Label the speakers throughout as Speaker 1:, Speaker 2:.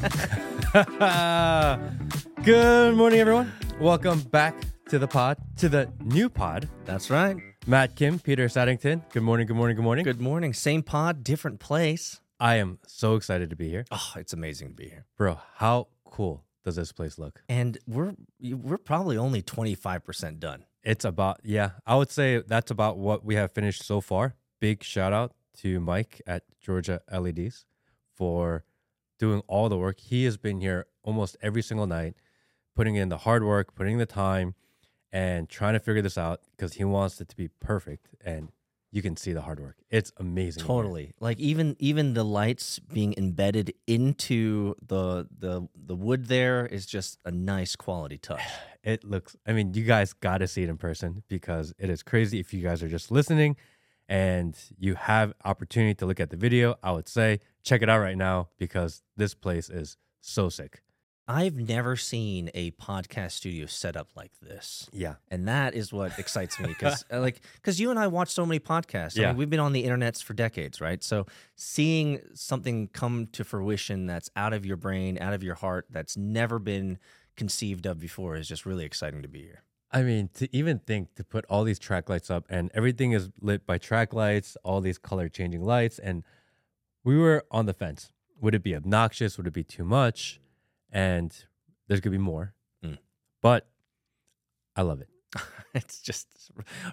Speaker 1: Good morning, everyone. Welcome back to the pod, to the new pod.
Speaker 2: That's right.
Speaker 1: Matt Kim, Peter Saddington. Good morning, good morning, good morning.
Speaker 2: Good morning. Same pod, different place.
Speaker 1: I am so excited to be here.
Speaker 2: Oh, it's amazing to be here.
Speaker 1: Bro, how cool does this place look?
Speaker 2: And we're we're probably only 25% done.
Speaker 1: It's about, yeah, I would say that's about what we have finished so far. Big shout out to Mike at Georgia LEDs for doing all the work. He has been here almost every single night, putting in the hard work, putting in the time, and trying to figure this out because he wants it to be perfect. And you can see the hard work. It's amazing. here.
Speaker 2: Totally. Like even even the lights being embedded into the the the wood there is just a nice quality touch.
Speaker 1: It looks, I mean, you guys got to see it in person because it is crazy. If you guys are just listening and you have opportunity to look at the video, I would say check it out right now because this place is so sick.
Speaker 2: I've never seen a podcast studio set up like this.
Speaker 1: Yeah.
Speaker 2: and that is what excites me because uh, like because you and i watch so many podcasts I
Speaker 1: Yeah.
Speaker 2: mean, we've been on the internets for decades right so seeing something come to fruition that's out of your brain out of your heart that's never been conceived of before is just really exciting to be here
Speaker 1: I mean, to even think to put all these track lights up and everything is lit by track lights, all these color changing lights. And we were on the fence. Would it be obnoxious? Would it be too much? And there's going to be more.
Speaker 2: Mm.
Speaker 1: But I love it.
Speaker 2: it's just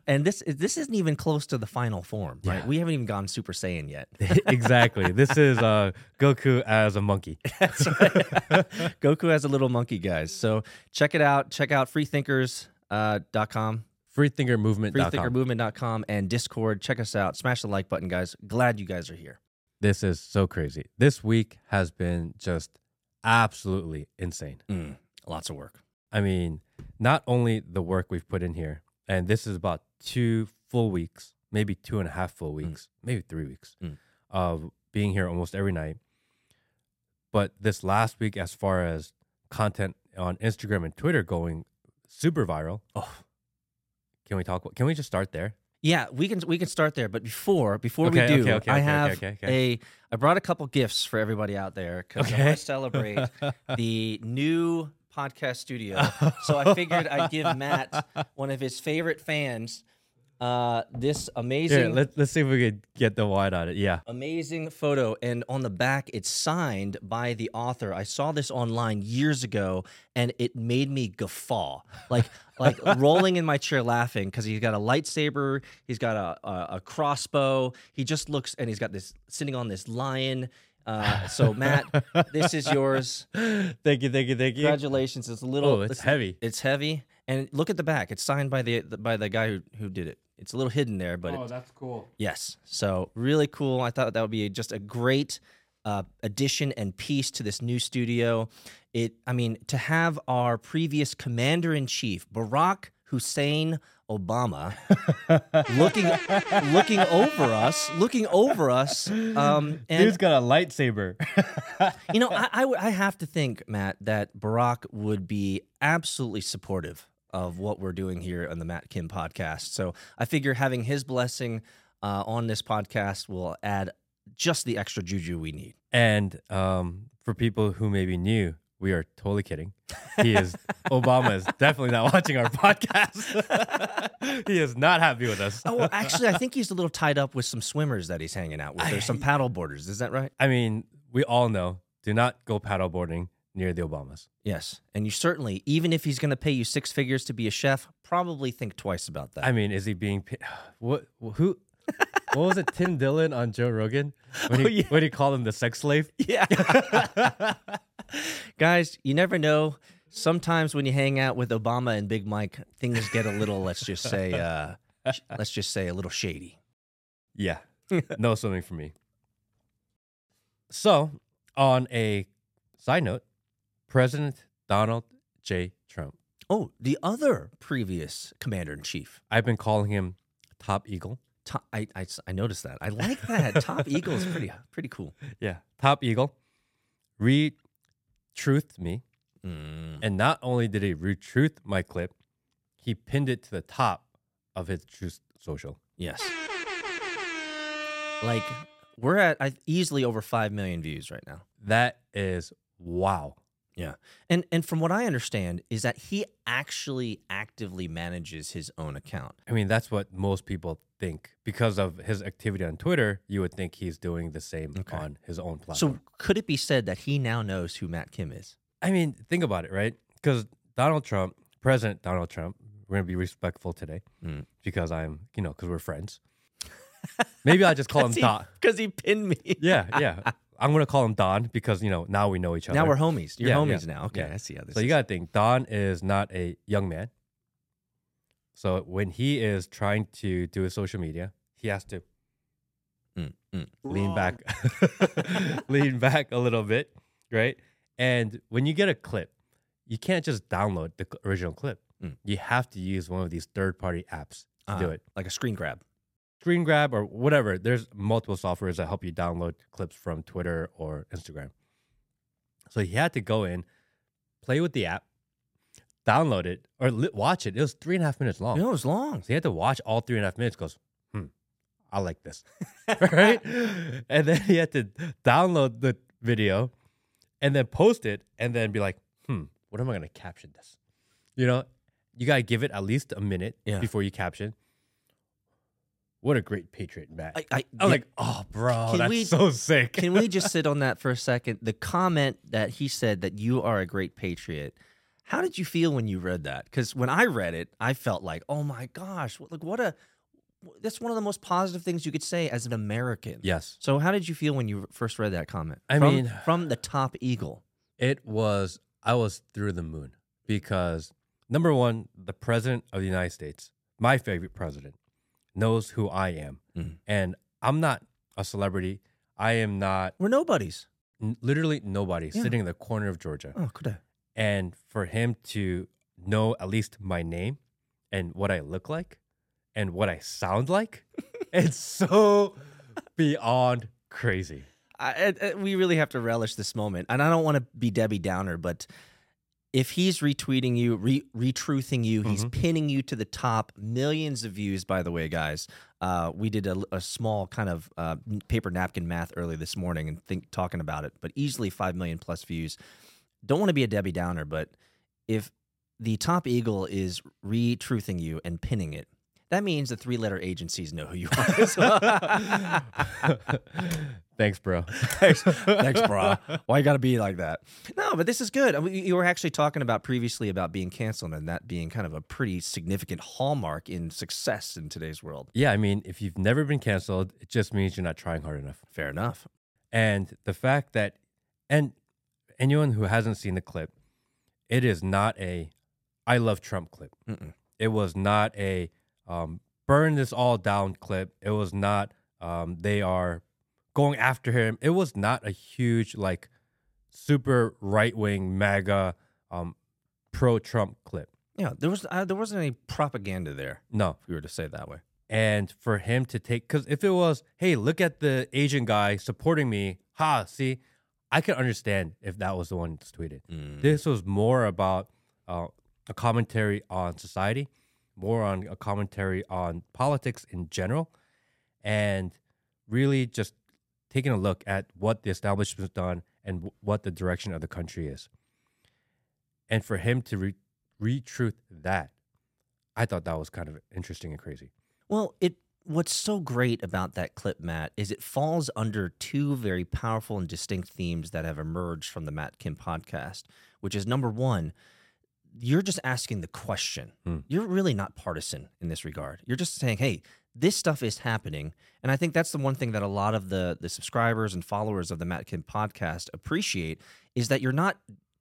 Speaker 2: and this this isn't even close to the final form right
Speaker 1: Yeah.
Speaker 2: we haven't even gone super saiyan yet
Speaker 1: exactly. This is uh, Goku as a monkey.
Speaker 2: That's right. goku has a little monkey guys so check it out check out freethinkers uh, dot com
Speaker 1: Freethinkermovement.com.
Speaker 2: freethinkermovement.com and Discord. Check us out. Smash the like button, guys. Glad you guys are here.
Speaker 1: This is so crazy. This week has been just absolutely insane.
Speaker 2: Mm, lots of work.
Speaker 1: I mean, not only the work we've put in here, and this is about two full weeks, maybe two and a half full weeks, maybe three weeks
Speaker 2: Mm.
Speaker 1: of being here almost every night. But this last week, as far as content on Instagram and Twitter going super viral,
Speaker 2: Oh,
Speaker 1: can we talk? Can we just start there?
Speaker 2: Yeah. We can we can start there, but before before
Speaker 1: Okay,
Speaker 2: we do,
Speaker 1: okay, okay,
Speaker 2: I have a I brought a couple gifts for everybody out there because I want to celebrate the new podcast studio. so I figured I'd give Matt one of his favorite fans uh, this amazing
Speaker 1: Here, let, let's see if we could get the wide on it. Yeah.
Speaker 2: Amazing photo. And on the back, it's signed by the author. I saw this online years ago and it made me guffaw. Like, like rolling in my chair laughing because he's got a lightsaber, he's got a, a, a crossbow. He just looks and he's got this sitting on this lion. Uh, so, Matt, this is yours.
Speaker 1: thank you, thank you, thank you.
Speaker 2: Congratulations. It's a little,
Speaker 1: Oh, it's heavy.
Speaker 2: It's heavy. And look at the back. It's signed by the, by the guy who, who did it. It's a little hidden there, but it,
Speaker 1: that's cool.
Speaker 2: Yes. So really cool. I thought that would be just a great uh, addition and piece to this new studio. It, I mean, to have our previous commander in chief, Barack Hussein Obama, looking looking over us, looking over us, um, and
Speaker 1: Dude's got a lightsaber.
Speaker 2: you know, I, I I have to think, Matt, that Barack would be absolutely supportive of what we're doing here on the Matt Kim podcast. So I figure having his blessing uh, on this podcast will add just the extra juju we need.
Speaker 1: And um, for people who may be new, we are totally kidding. He is Obama is definitely not watching our podcast. he is not happy with us.
Speaker 2: Oh, well, actually, I think he's a little tied up with some swimmers that he's hanging out with. There's some paddle boarders. Is that right?
Speaker 1: I mean, we all know do not go paddleboarding near the Obamas.
Speaker 2: Yes. And you certainly, even if he's going to pay you six figures to be a chef, probably think twice about that.
Speaker 1: I mean, is he being pa- what who what was it Tim Dillon on Joe Rogan when he
Speaker 2: Oh, yeah.
Speaker 1: when he called him the sex slave?
Speaker 2: Yeah. Guys, you never know. Sometimes when you hang out with Obama and Big Mike, things get a little, let's just say, uh, let's just say a little shady.
Speaker 1: Yeah. no swimming for me. So, on a side note, President Donald J. Trump.
Speaker 2: Oh, the other previous commander in chief.
Speaker 1: I've been calling him Top Eagle.
Speaker 2: Top, I, I, I noticed that. I like that. Top Eagle is pretty, pretty cool.
Speaker 1: Yeah. Top Eagle. Re truthed me.
Speaker 2: Mm.
Speaker 1: And not only did he re truth my clip, he pinned it to the top of his Truth Social.
Speaker 2: Yes. Like, we're at I, easily over 5 million views right now.
Speaker 1: That is wow.
Speaker 2: Yeah. And and from what I understand is that he actually actively manages his own account.
Speaker 1: I mean, that's what most people think. Because of his activity on Twitter, you would think he's doing the same
Speaker 2: Okay.
Speaker 1: on his own platform.
Speaker 2: So could it be said that he now knows who Matt Kim is?
Speaker 1: I mean, think about it, right? Because Donald Trump, President Donald Trump, we're going to be respectful today
Speaker 2: Mm.
Speaker 1: because I'm, you know, because we're friends. Maybe I'll just call him Don.
Speaker 2: Because he pinned me.
Speaker 1: Yeah, yeah. I'm going to call him Don because, you know, now we know each other.
Speaker 2: Now we're homies. You're
Speaker 1: Yeah,
Speaker 2: homies
Speaker 1: yeah,
Speaker 2: now. Okay,
Speaker 1: yeah.
Speaker 2: I see how this
Speaker 1: So
Speaker 2: is.
Speaker 1: you got to think Don is not a young man. So when he is trying to do his social media, he has to
Speaker 2: Mm, mm.
Speaker 1: lean back, lean back a little bit, right? And when you get a clip, you can't just download the original clip.
Speaker 2: Mm.
Speaker 1: You have to use one of these third-party apps to do
Speaker 2: Uh,
Speaker 1: it.
Speaker 2: Like a screen grab.
Speaker 1: Screen grab or whatever. There's multiple softwares that help you download clips from Twitter or Instagram. So he had to go in, play with the app, download it, or li- watch it. It was three and a half minutes long.
Speaker 2: You know, it was long.
Speaker 1: So he had to watch all three and a half minutes. Goes, hmm, I like this, right? And then he had to download the video, and then post it, and then be like, hmm, what am I gonna caption this? You know, you gotta give it at least a minute
Speaker 2: Yeah.
Speaker 1: before you caption. What a great patriot, Matt. I,
Speaker 2: I,
Speaker 1: am like, oh, bro, that's
Speaker 2: we-
Speaker 1: so sick.
Speaker 2: Can we just sit on that for a second? The comment that he said that you are a great patriot. How did you feel when you read that? Because when I read it, I felt like, oh my gosh, what- like what a that's one of the most positive things you could say as an American.
Speaker 1: yes,
Speaker 2: So how did you feel when you first read that comment?
Speaker 1: I
Speaker 2: From-
Speaker 1: mean-
Speaker 2: from the top eagle.
Speaker 1: it was. I was through the moon because number one, the president of the United States, my favorite president, knows who I am,
Speaker 2: Mhm.
Speaker 1: and I'm not a celebrity. I am not
Speaker 2: We're nobodies.
Speaker 1: n- literally nobody
Speaker 2: Yeah.
Speaker 1: sitting in the corner of Georgia,
Speaker 2: Oh, could I?
Speaker 1: and for him to know at least my name and what I look like and what I sound like, it's so beyond crazy.
Speaker 2: I, I, we really have to relish this moment. And I don't want to be Debbie Downer, but if he's retweeting you, re, retruthing you, he's
Speaker 1: Mhm.
Speaker 2: pinning you to the top. Millions of views, by the way, guys. Uh, we did a, a small kind of uh, paper napkin math early this morning and think talking about it, but easily five million plus views. Don't want to be a Debbie Downer, but if the top eagle is retruthing you and pinning it, that means the three letter agencies know who you are.
Speaker 1: Thanks, bro.
Speaker 2: Thanks, thanks, bro. Why you got to be like that? No, but this is good. I mean, you were actually talking about previously about being canceled and that being kind of a pretty significant hallmark in success in today's world.
Speaker 1: Yeah, I mean, if you've never been canceled, it just means you're not trying hard enough.
Speaker 2: Fair enough.
Speaker 1: And the fact that, and anyone who hasn't seen the clip, it is not a I love Trump clip.
Speaker 2: Mm-mm.
Speaker 1: It was not a um, burn this all down clip. It was not um, they are going after him. It was not a huge, like, super right wing, MAGA, um, pro Trump clip.
Speaker 2: Yeah, there was uh, there wasn't any propaganda there,
Speaker 1: No.
Speaker 2: if you were to say it that way.
Speaker 1: and for him to take because if it was hey look at the asian guy supporting me ha see i could understand if that was the one that's tweeted
Speaker 2: Mm.
Speaker 1: this was more about uh, a commentary on society more on a commentary on politics in general and really just taking a look at what the establishment's done and w- what the direction of the country is and for him to re- retruth that i thought that was kind of interesting and crazy
Speaker 2: Well, it what's so great about that clip, Matt, is it falls under two very powerful and distinct themes that have emerged from the Matt Kim podcast, which is number one, you're just asking the question.
Speaker 1: Hmm.
Speaker 2: You're really not partisan in this regard. You're just saying, hey, this stuff is happening. And I think that's the one thing that a lot of the the subscribers and followers of the Matt Kim podcast appreciate is that you're not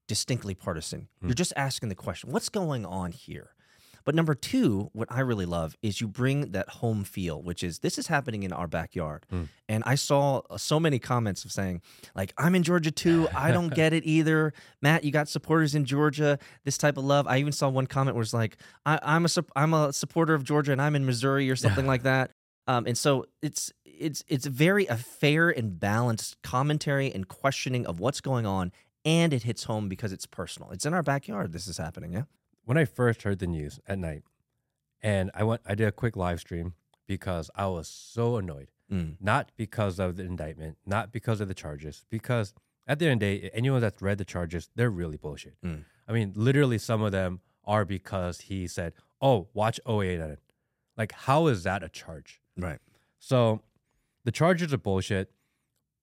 Speaker 2: distinctly partisan.
Speaker 1: Hmm.
Speaker 2: You're just asking the question, what's going on here? But number two, what I really love is you bring that home feel, which is this is happening in our backyard.
Speaker 1: Mm.
Speaker 2: And I saw uh, so many comments of saying, like, I'm in Georgia too. I don't get it either. Matt, you got supporters in Georgia, this type of love. I even saw one comment where it's like, I, I'm, a, I'm a supporter of Georgia and I'm in Missouri or something like that. Um, and so it's it's it's very a fair and balanced commentary and questioning of what's going on, and it hits home because it's personal. It's in our backyard. This is happening. Yeah.
Speaker 1: When I first heard the news at night, and I went, I did a quick live stream because I was so annoyed.
Speaker 2: Mm.
Speaker 1: Not because of the indictment, not because of the charges, because At the end of the day, anyone that's read the charges, they're really bullshit.
Speaker 2: Mm.
Speaker 1: I mean, literally, some of them are because he said, "Oh, watch OAN." Like, how is that a charge?
Speaker 2: Right.
Speaker 1: So, the charges are bullshit.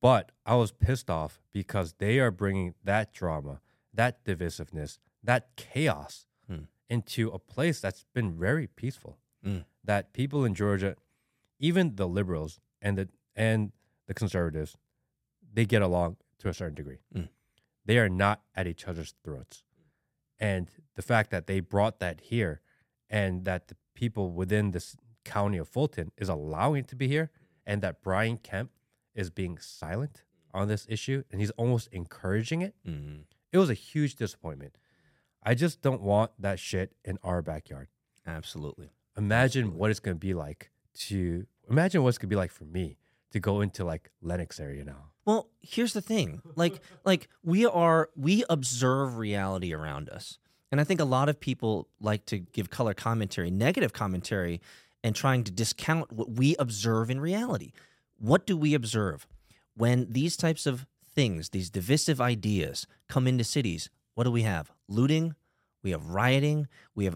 Speaker 1: But I was pissed off because they are bringing that drama, that divisiveness, that chaos. Into a place that's been very peaceful.
Speaker 2: Mm.
Speaker 1: That people in Georgia, even the liberals and the and the conservatives, they get along to a certain degree.
Speaker 2: Mm.
Speaker 1: They are not at each other's throats. And the fact that they brought that here and that the people within this county of Fulton is allowing it to be here and that Brian Kemp is being silent on this issue and he's almost encouraging it,
Speaker 2: Mm.
Speaker 1: it was a huge disappointment. I just don't want that shit in our backyard.
Speaker 2: Absolutely.
Speaker 1: Imagine
Speaker 2: Absolutely.
Speaker 1: what it's going to be like to imagine what it's going to be like for me to go into like Lenox area now.
Speaker 2: Well, here's the thing. Like like we are we observe reality around us. And I think a lot of people like to give color commentary, negative commentary and trying to discount what we observe in reality. What do we observe? When these types of things, these divisive ideas come into cities, what do we have? Looting, we have rioting, we have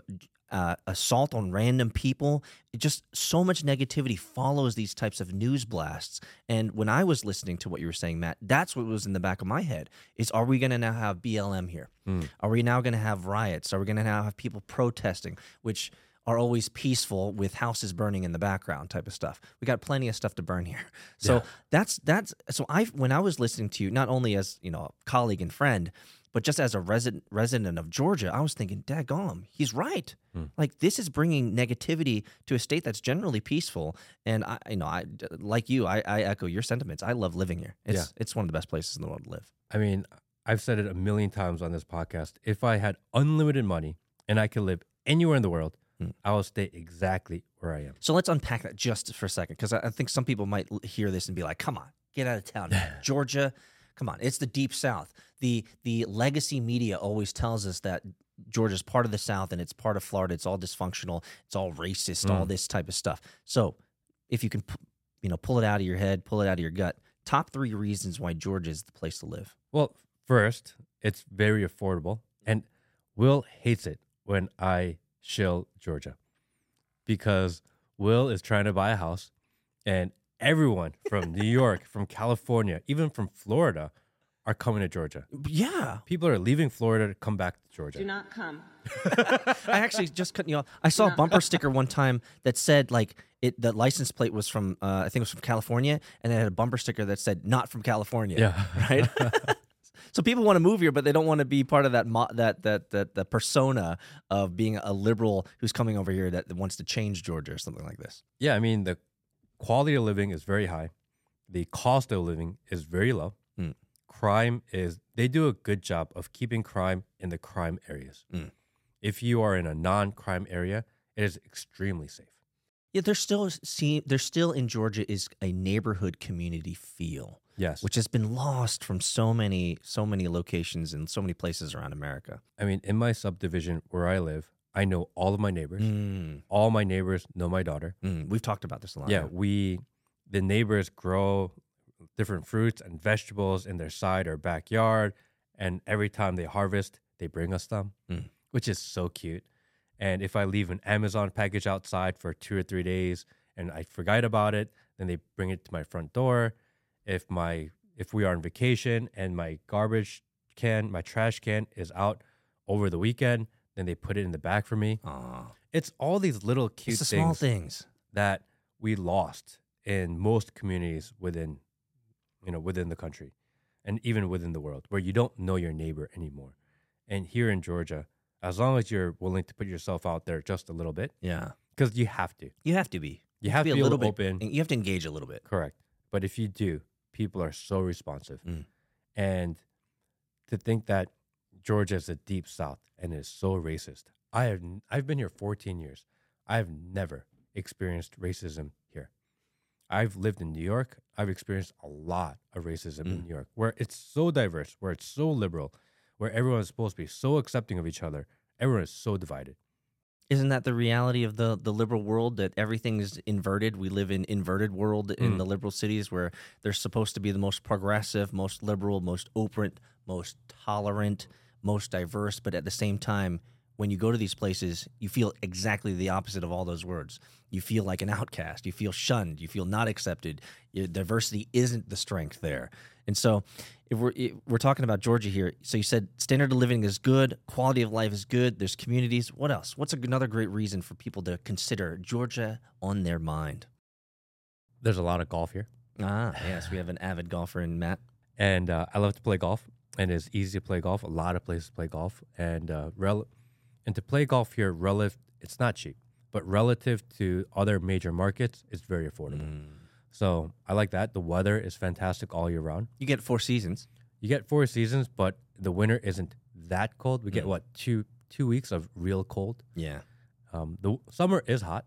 Speaker 2: uh, assault on random people. It just so much negativity follows these types of news blasts. And when I was listening to what you were saying, Matt, that's what was in the back of my head: is Are we going to now have BLM here?
Speaker 1: Mm.
Speaker 2: Are we now going to have riots? Are we going to now have people protesting, which are always peaceful with houses burning in the background type of stuff. We got plenty of stuff to burn here. So
Speaker 1: Yeah.
Speaker 2: that's that's so I when I was listening to you, not only as you know a colleague and friend, but just as a resident resident of Georgia, I was thinking, daggone, he's right.
Speaker 1: Hmm.
Speaker 2: Like this is bringing negativity to a state that's generally peaceful. And I, you know, I like you, I, I echo your sentiments. I love living here. It's
Speaker 1: Yeah.
Speaker 2: it's one of the best places in the world to live.
Speaker 1: I mean, I've said it a million times on this podcast. If I had unlimited money and I could live anywhere in the world,
Speaker 2: Mm.
Speaker 1: I will stay exactly where I am.
Speaker 2: So let's unpack that just for a second, because I, I think some people might hear this and be like, "Come on, get out of town. Georgia. Come on, it's the deep South." The the legacy media always tells us that Georgia's part of the South and it's part of Florida. It's all dysfunctional. It's all racist. All
Speaker 1: Mm.
Speaker 2: this type of stuff. So if you can, you know, pull it out of your head, pull it out of your gut. Top three reasons why Georgia is the place to live.
Speaker 1: Well, first, it's very affordable. And Will hates it when I shill Georgia because Will is trying to buy a house and everyone from New York, from California, even from Florida are coming to Georgia.
Speaker 2: Yeah,
Speaker 1: People are leaving Florida to come back to Georgia.
Speaker 3: Do not come.
Speaker 2: I actually just couldn't. You know, I saw a bumper sticker one time that said like it. The license plate was from uh, I think it was from California, and then it had a bumper sticker that said "Not from California."
Speaker 1: Yeah.
Speaker 2: right. so people want to move here, but they don't want to be part of that mo- that that that the persona of being a liberal who's coming over here that wants to change Georgia or something like this.
Speaker 1: Yeah, I mean the quality of living is very high. The cost of living is very low.
Speaker 2: Mm.
Speaker 1: Crime is they do a good job of keeping crime in the crime areas.
Speaker 2: Mm.
Speaker 1: If you are in a non-crime area, it is extremely safe.
Speaker 2: Yeah, there's still see there's still in Georgia is a neighborhood community feel,
Speaker 1: Yes.
Speaker 2: which has been lost from so many so many locations and so many places around America.
Speaker 1: I mean, in my subdivision where I live, I know all of my neighbors.
Speaker 2: Mm,
Speaker 1: All my neighbors know my daughter.
Speaker 2: mm. We've talked about this a lot.
Speaker 1: Yeah, we the neighbors grow different fruits and vegetables in their side or backyard, and every time they harvest, they bring us them,
Speaker 2: Mm.
Speaker 1: which is so cute. And if I leave an Amazon package outside for two or three days and I forget about it, then they bring it to my front door. If my if we are on vacation and my garbage can, my trash can is out over the weekend, then they put it in the bag for me.
Speaker 2: Aw.
Speaker 1: It's all these little cute
Speaker 2: it's the
Speaker 1: things
Speaker 2: small things.
Speaker 1: that we lost in most communities within you know within the country and even within the world where you don't know your neighbor anymore and here in georgia as long as you're willing to put yourself out there just a little bit
Speaker 2: Yeah,
Speaker 1: because you have to
Speaker 2: you have to be.
Speaker 1: you have to
Speaker 2: be a little bit.
Speaker 1: open
Speaker 2: You have to engage a little bit.
Speaker 1: correct but if you do people are so responsive
Speaker 2: Mm.
Speaker 1: and to think that georgia is the deep south and is so racist i have i've been here 14 years i've never experienced racism here i've lived in new york i've experienced a lot of racism in
Speaker 2: Mm.
Speaker 1: new york where it's so diverse where it's so liberal where everyone is supposed to be so accepting of each other everyone is so divided
Speaker 2: Isn't that the reality of the the liberal world that everything is inverted? We live in inverted world in
Speaker 1: Mm.
Speaker 2: the liberal cities where they're supposed to be the most progressive, most liberal, most open, most tolerant, most diverse, but at the same time, when you go to these places, you feel exactly the opposite of all those words. You feel like an outcast. You feel shunned. You feel not accepted. Your diversity isn't the strength there. And so, if we're if we're talking about Georgia here, so you said standard of living is good, quality of life is good. There's communities. What else? What's another great reason for people to consider Georgia on their mind?
Speaker 1: There's a lot of golf here,
Speaker 2: Ah, yes, we have an avid golfer in Matt.
Speaker 1: and uh, I love to play golf, and it's easy to play golf. A lot of places to play golf, and uh, rel- and to play golf here, relative, it's not cheap, but relative to other major markets, it's very affordable. So I like that. The weather is fantastic all year round.
Speaker 2: You get four seasons.
Speaker 1: You get four seasons, but the winter isn't that cold. We get
Speaker 2: Mm.
Speaker 1: what two two weeks of real cold.
Speaker 2: Yeah.
Speaker 1: Um, the summer is hot,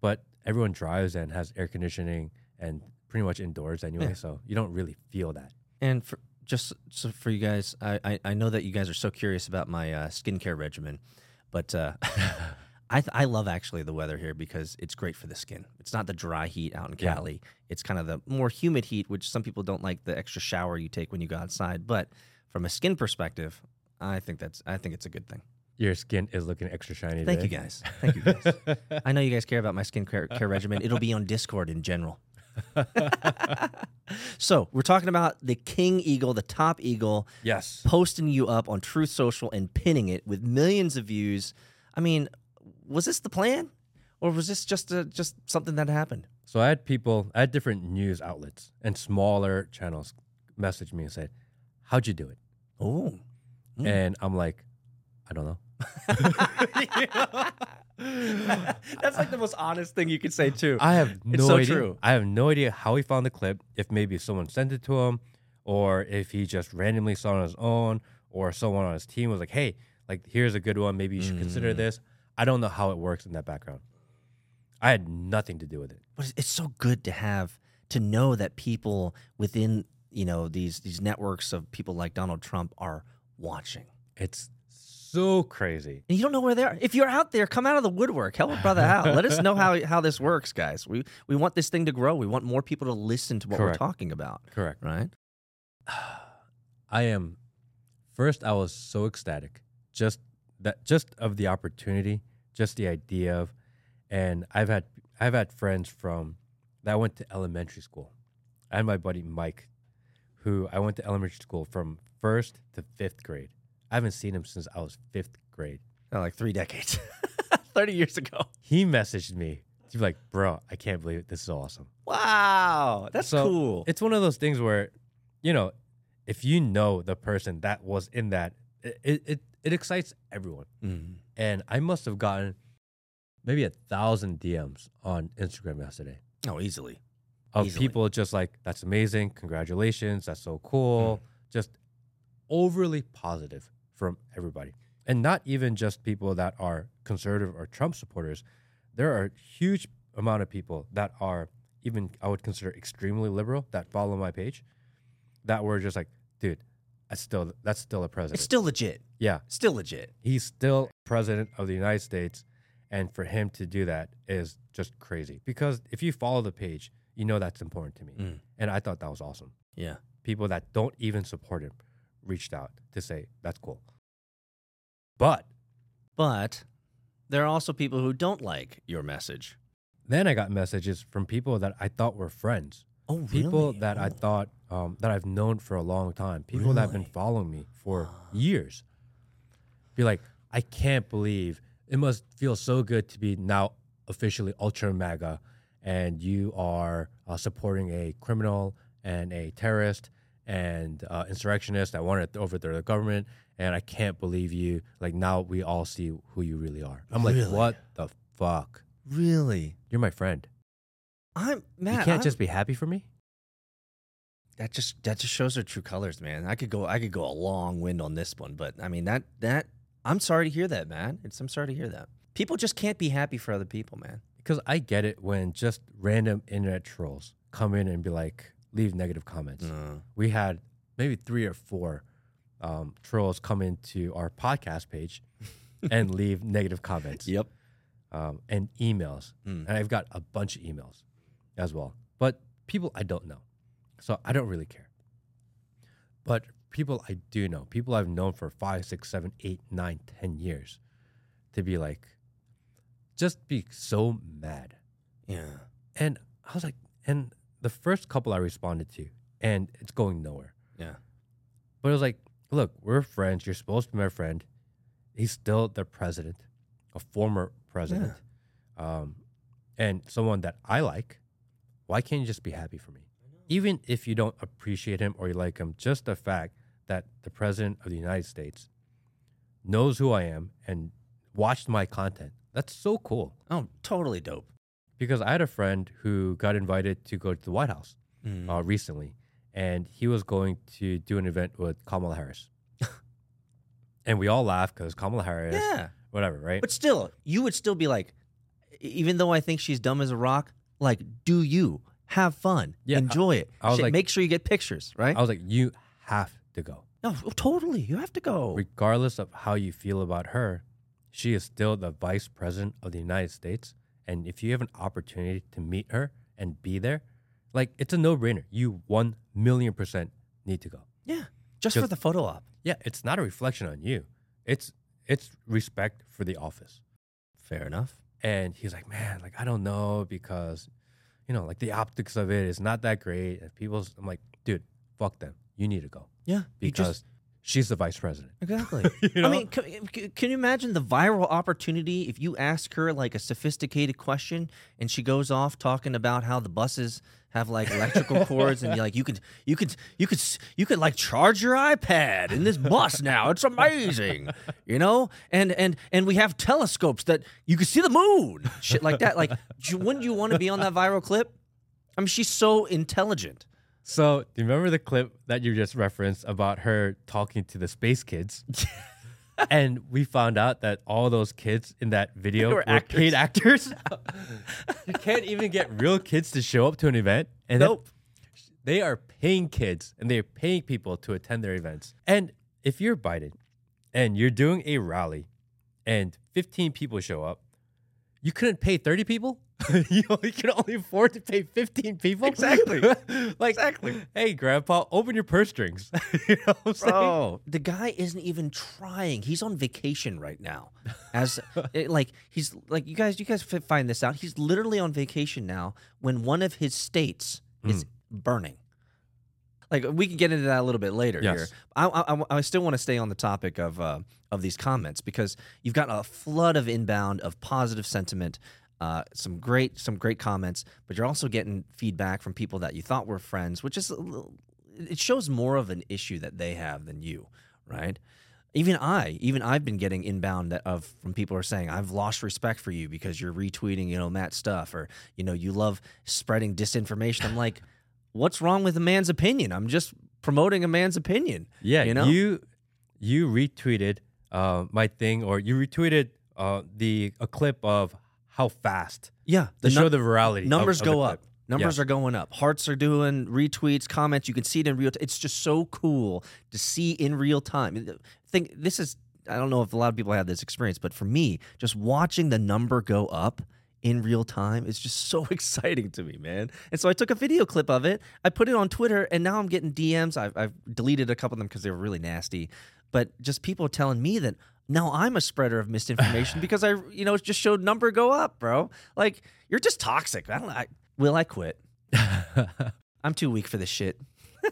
Speaker 1: but everyone drives and has air conditioning and pretty much indoors anyway,
Speaker 2: Yeah.
Speaker 1: so you don't really feel that.
Speaker 2: And for just so for you guys, I, I, I know that you guys are so curious about my uh, skincare regimen, but uh, I th- I love actually the weather here because it's great for the skin. It's not the dry heat out in
Speaker 1: Yeah.
Speaker 2: Cali. It's kind of the more humid heat, which some people don't like the extra shower you take when you go outside. But from a skin perspective, I think that's I think it's a good thing.
Speaker 1: Your skin is looking extra shiny.
Speaker 2: Thank you guys. Thank you guys. I know you guys care about my skincare care regimen. It'll be on Discord in general. so we're talking about the king eagle, the top eagle,
Speaker 1: yes.
Speaker 2: posting you up on Truth Social and pinning it with millions of views. I mean, was this the plan, or was this just a, just something that happened?
Speaker 1: So I had people, I had different news outlets and smaller channels message me and say, "How'd you do it?"
Speaker 2: Oh, Mm.
Speaker 1: And I'm like, "I don't know."
Speaker 2: that's like the most honest thing you could say too.
Speaker 1: I have no it's
Speaker 2: so
Speaker 1: idea.
Speaker 2: true.
Speaker 1: I have no idea how he found the clip. If maybe someone sent it to him, or if he just randomly saw it on his own, or someone on his team was like, "Hey, like here's a good one. Maybe you should consider
Speaker 2: Mm.
Speaker 1: this." I don't know how it works in that background. I had nothing to do with it.
Speaker 2: but it's- it's so good to have to know that people within you know these these networks of people like Donald Trump are watching.
Speaker 1: It's so crazy.
Speaker 2: And you don't know where they are. If you're out there, come out of the woodwork. Help a brother out. Let us know how, how this works, guys. We we want this thing to grow. We want more people to listen to what
Speaker 1: Correct.
Speaker 2: we're talking about.
Speaker 1: Correct.
Speaker 2: Right?
Speaker 1: I am first I was so ecstatic just that just of the opportunity, just the idea of and I've had I've had friends from that went to elementary school. I had my buddy Mike who I went to elementary school from 1st to 5th grade. I haven't seen him since I was 5th grade.
Speaker 2: Oh, like three decades, thirty years ago.
Speaker 1: He messaged me be like, "Bro, I can't believe it. This is awesome."
Speaker 2: Wow, that's
Speaker 1: So,
Speaker 2: cool.
Speaker 1: It's one of those things where, you know, if you know the person that was in that, it it, it, it excites everyone.
Speaker 2: Mhm.
Speaker 1: And I must have gotten maybe a thousand DMs on Instagram yesterday
Speaker 2: Oh, easily.
Speaker 1: of
Speaker 2: Easily.
Speaker 1: people just like, "That's amazing, congratulations, that's so cool," just overly positive from everybody, and not even just people that are conservative or Trump supporters. There are a huge amount of people that are even I would consider extremely liberal that follow my page, that were just like, "Dude, that's still that's still a president."
Speaker 2: It's still legit.
Speaker 1: yeah,
Speaker 2: Still legit.
Speaker 1: he's still president of the United States, and for him to do that is just crazy. Because if you follow the page, you know that's important to me,
Speaker 2: Mm.
Speaker 1: and I thought that was awesome.
Speaker 2: Yeah.
Speaker 1: People that don't even support him reached out to say that's cool. But
Speaker 2: But there are also people who don't like your message.
Speaker 1: then I got messages from people that I thought were friends,
Speaker 2: Oh, really?
Speaker 1: people
Speaker 2: really?
Speaker 1: that I
Speaker 2: Oh.
Speaker 1: thought um, that I've known for a long time, people that have been following me for years. Be like, I can't believe it must feel so good to be now officially ultra MAGA, and you are uh, supporting a criminal and a terrorist and uh, insurrectionist that wanted to overthrow the government. And I can't believe you. Like now we all see who you really are. I'm like,
Speaker 2: Really?
Speaker 1: what the fuck?
Speaker 2: Really?
Speaker 1: You're my friend.
Speaker 2: I'm Matt.
Speaker 1: you can't
Speaker 2: I'm-
Speaker 1: just be happy for me.
Speaker 2: that just that just shows their true colors, man. I could go I could go a long wind on this one, but I mean that that I'm sorry to hear that, man. It's I'm sorry to hear that. People just can't be happy for other people, man.
Speaker 1: Because I get it when just random internet trolls come in and be like, leave negative comments.
Speaker 2: Uh,
Speaker 1: We had maybe three or four um, trolls come into our podcast page and leave negative comments.
Speaker 2: yep.
Speaker 1: um, and emails.
Speaker 2: Mm.
Speaker 1: And I've got a bunch of emails as well. But people I don't know. So I don't really care. But people I do know, people I've known for five, six, seven, eight, nine, ten years, to be like, just be so mad.
Speaker 2: Yeah.
Speaker 1: And I was like, and the first couple I responded to, and it's going nowhere.
Speaker 2: Yeah.
Speaker 1: But it was like, look, we're friends. You're supposed to be my friend. He's still the president, a former president, um, and someone that I like. Why can't you just be happy for me? Even if you don't appreciate him or you like him, just the fact that the president of the United States knows who I am and watched my content, that's so cool.
Speaker 2: Oh, totally dope.
Speaker 1: Because I had a friend who got invited to go to the White House
Speaker 2: Mm.
Speaker 1: uh, recently, and he was going to do an event with Kamala Harris. and we all laughed because Kamala Harris,
Speaker 2: yeah.
Speaker 1: whatever, right?
Speaker 2: But still, you would still be like, even though I think she's dumb as a rock, like, do you have fun?
Speaker 1: Yeah, I-
Speaker 2: Enjoy it.
Speaker 1: I was
Speaker 2: Shit,
Speaker 1: like-
Speaker 2: make sure you get pictures, right?
Speaker 1: I was like, you have to go.
Speaker 2: no, oh, totally. You have to go.
Speaker 1: Regardless of how you feel about her, she is still the vice president of the United States. And if you have an opportunity to meet her and be there, like it's a no brainer. You one million percent need to go.
Speaker 2: yeah. Just for the photo op.
Speaker 1: Yeah, it's not a reflection on you. It's it's respect for the office.
Speaker 2: Fair enough.
Speaker 1: And he's like, man, like I don't know because, you know, like the optics of it is not that great. And people's, I'm like, dude, fuck them. You need to go
Speaker 2: Yeah.
Speaker 1: because she's the vice president.
Speaker 2: Exactly.
Speaker 1: You
Speaker 2: I mean, can, can you imagine the viral opportunity if you ask her like a sophisticated question and she goes off talking about how the buses have like electrical cords and you're like you could you could you could you could like charge your iPad in this bus now. It's amazing. You know? And and and we have telescopes that you can see the moon. Shit like that. Like wouldn't you want to be on that viral clip? I mean, she's so intelligent.
Speaker 1: So, do you remember the clip that you just referenced about her talking to the space kids? and we found out that all those kids in that video
Speaker 2: They
Speaker 1: were,
Speaker 2: were
Speaker 1: paid actors. you can't even get real kids to show up to an event. And
Speaker 2: Nope.
Speaker 1: they are paying kids and they're paying people to attend their events. And if you're Biden and you're doing a rally and 15 people show up, you couldn't pay 30 people? you, know, you can only afford to pay 15 people?
Speaker 2: Exactly.
Speaker 1: like,
Speaker 2: Exactly.
Speaker 1: hey, grandpa, open your purse strings. you know what I'm saying?
Speaker 2: Bro, the guy isn't even trying. He's on vacation right now. As it, like he's like you guys, you guys find this out. He's literally on vacation now when one of his states is burning. Like we can get into that a little bit later.
Speaker 1: Yes.
Speaker 2: I, I, I- I still want to stay on the topic of uh, of these comments because you've got a flood of inbound of positive sentiment. Uh, some great some great comments, but you're also getting feedback from people that you thought were friends, which is a little, it shows more of an issue that they have than you, right? Even I, even I've been getting inbound of from people who are saying I've lost respect for you because you're retweeting, you know, Matt's stuff, or you know, you love spreading disinformation. I'm like, what's wrong with a man's opinion? I'm just promoting a man's opinion.
Speaker 1: Yeah,
Speaker 2: you know,
Speaker 1: you you retweeted uh, my thing, or you retweeted uh, the a clip of how fast
Speaker 2: yeah,
Speaker 1: to
Speaker 2: the
Speaker 1: show the virality.
Speaker 2: numbers
Speaker 1: of
Speaker 2: go
Speaker 1: clip.
Speaker 2: up. Numbers
Speaker 1: Yeah.
Speaker 2: are going up. Hearts are doing retweets, comments. You can see it in real. time. It's just so cool to see in real time. Think this is. I don't know if a lot of people have this experience, but for me, just watching the number go up in real time is just so exciting to me, man. And so I took a video clip of it. I put it on Twitter, and now I'm getting DMs. I've, I've deleted a couple of them because they were really nasty. But just people telling me that now I'm a spreader of misinformation because I, you know, just showed number go up, bro. Like you're just toxic. I don't. I, will I quit? I'm too weak for this shit.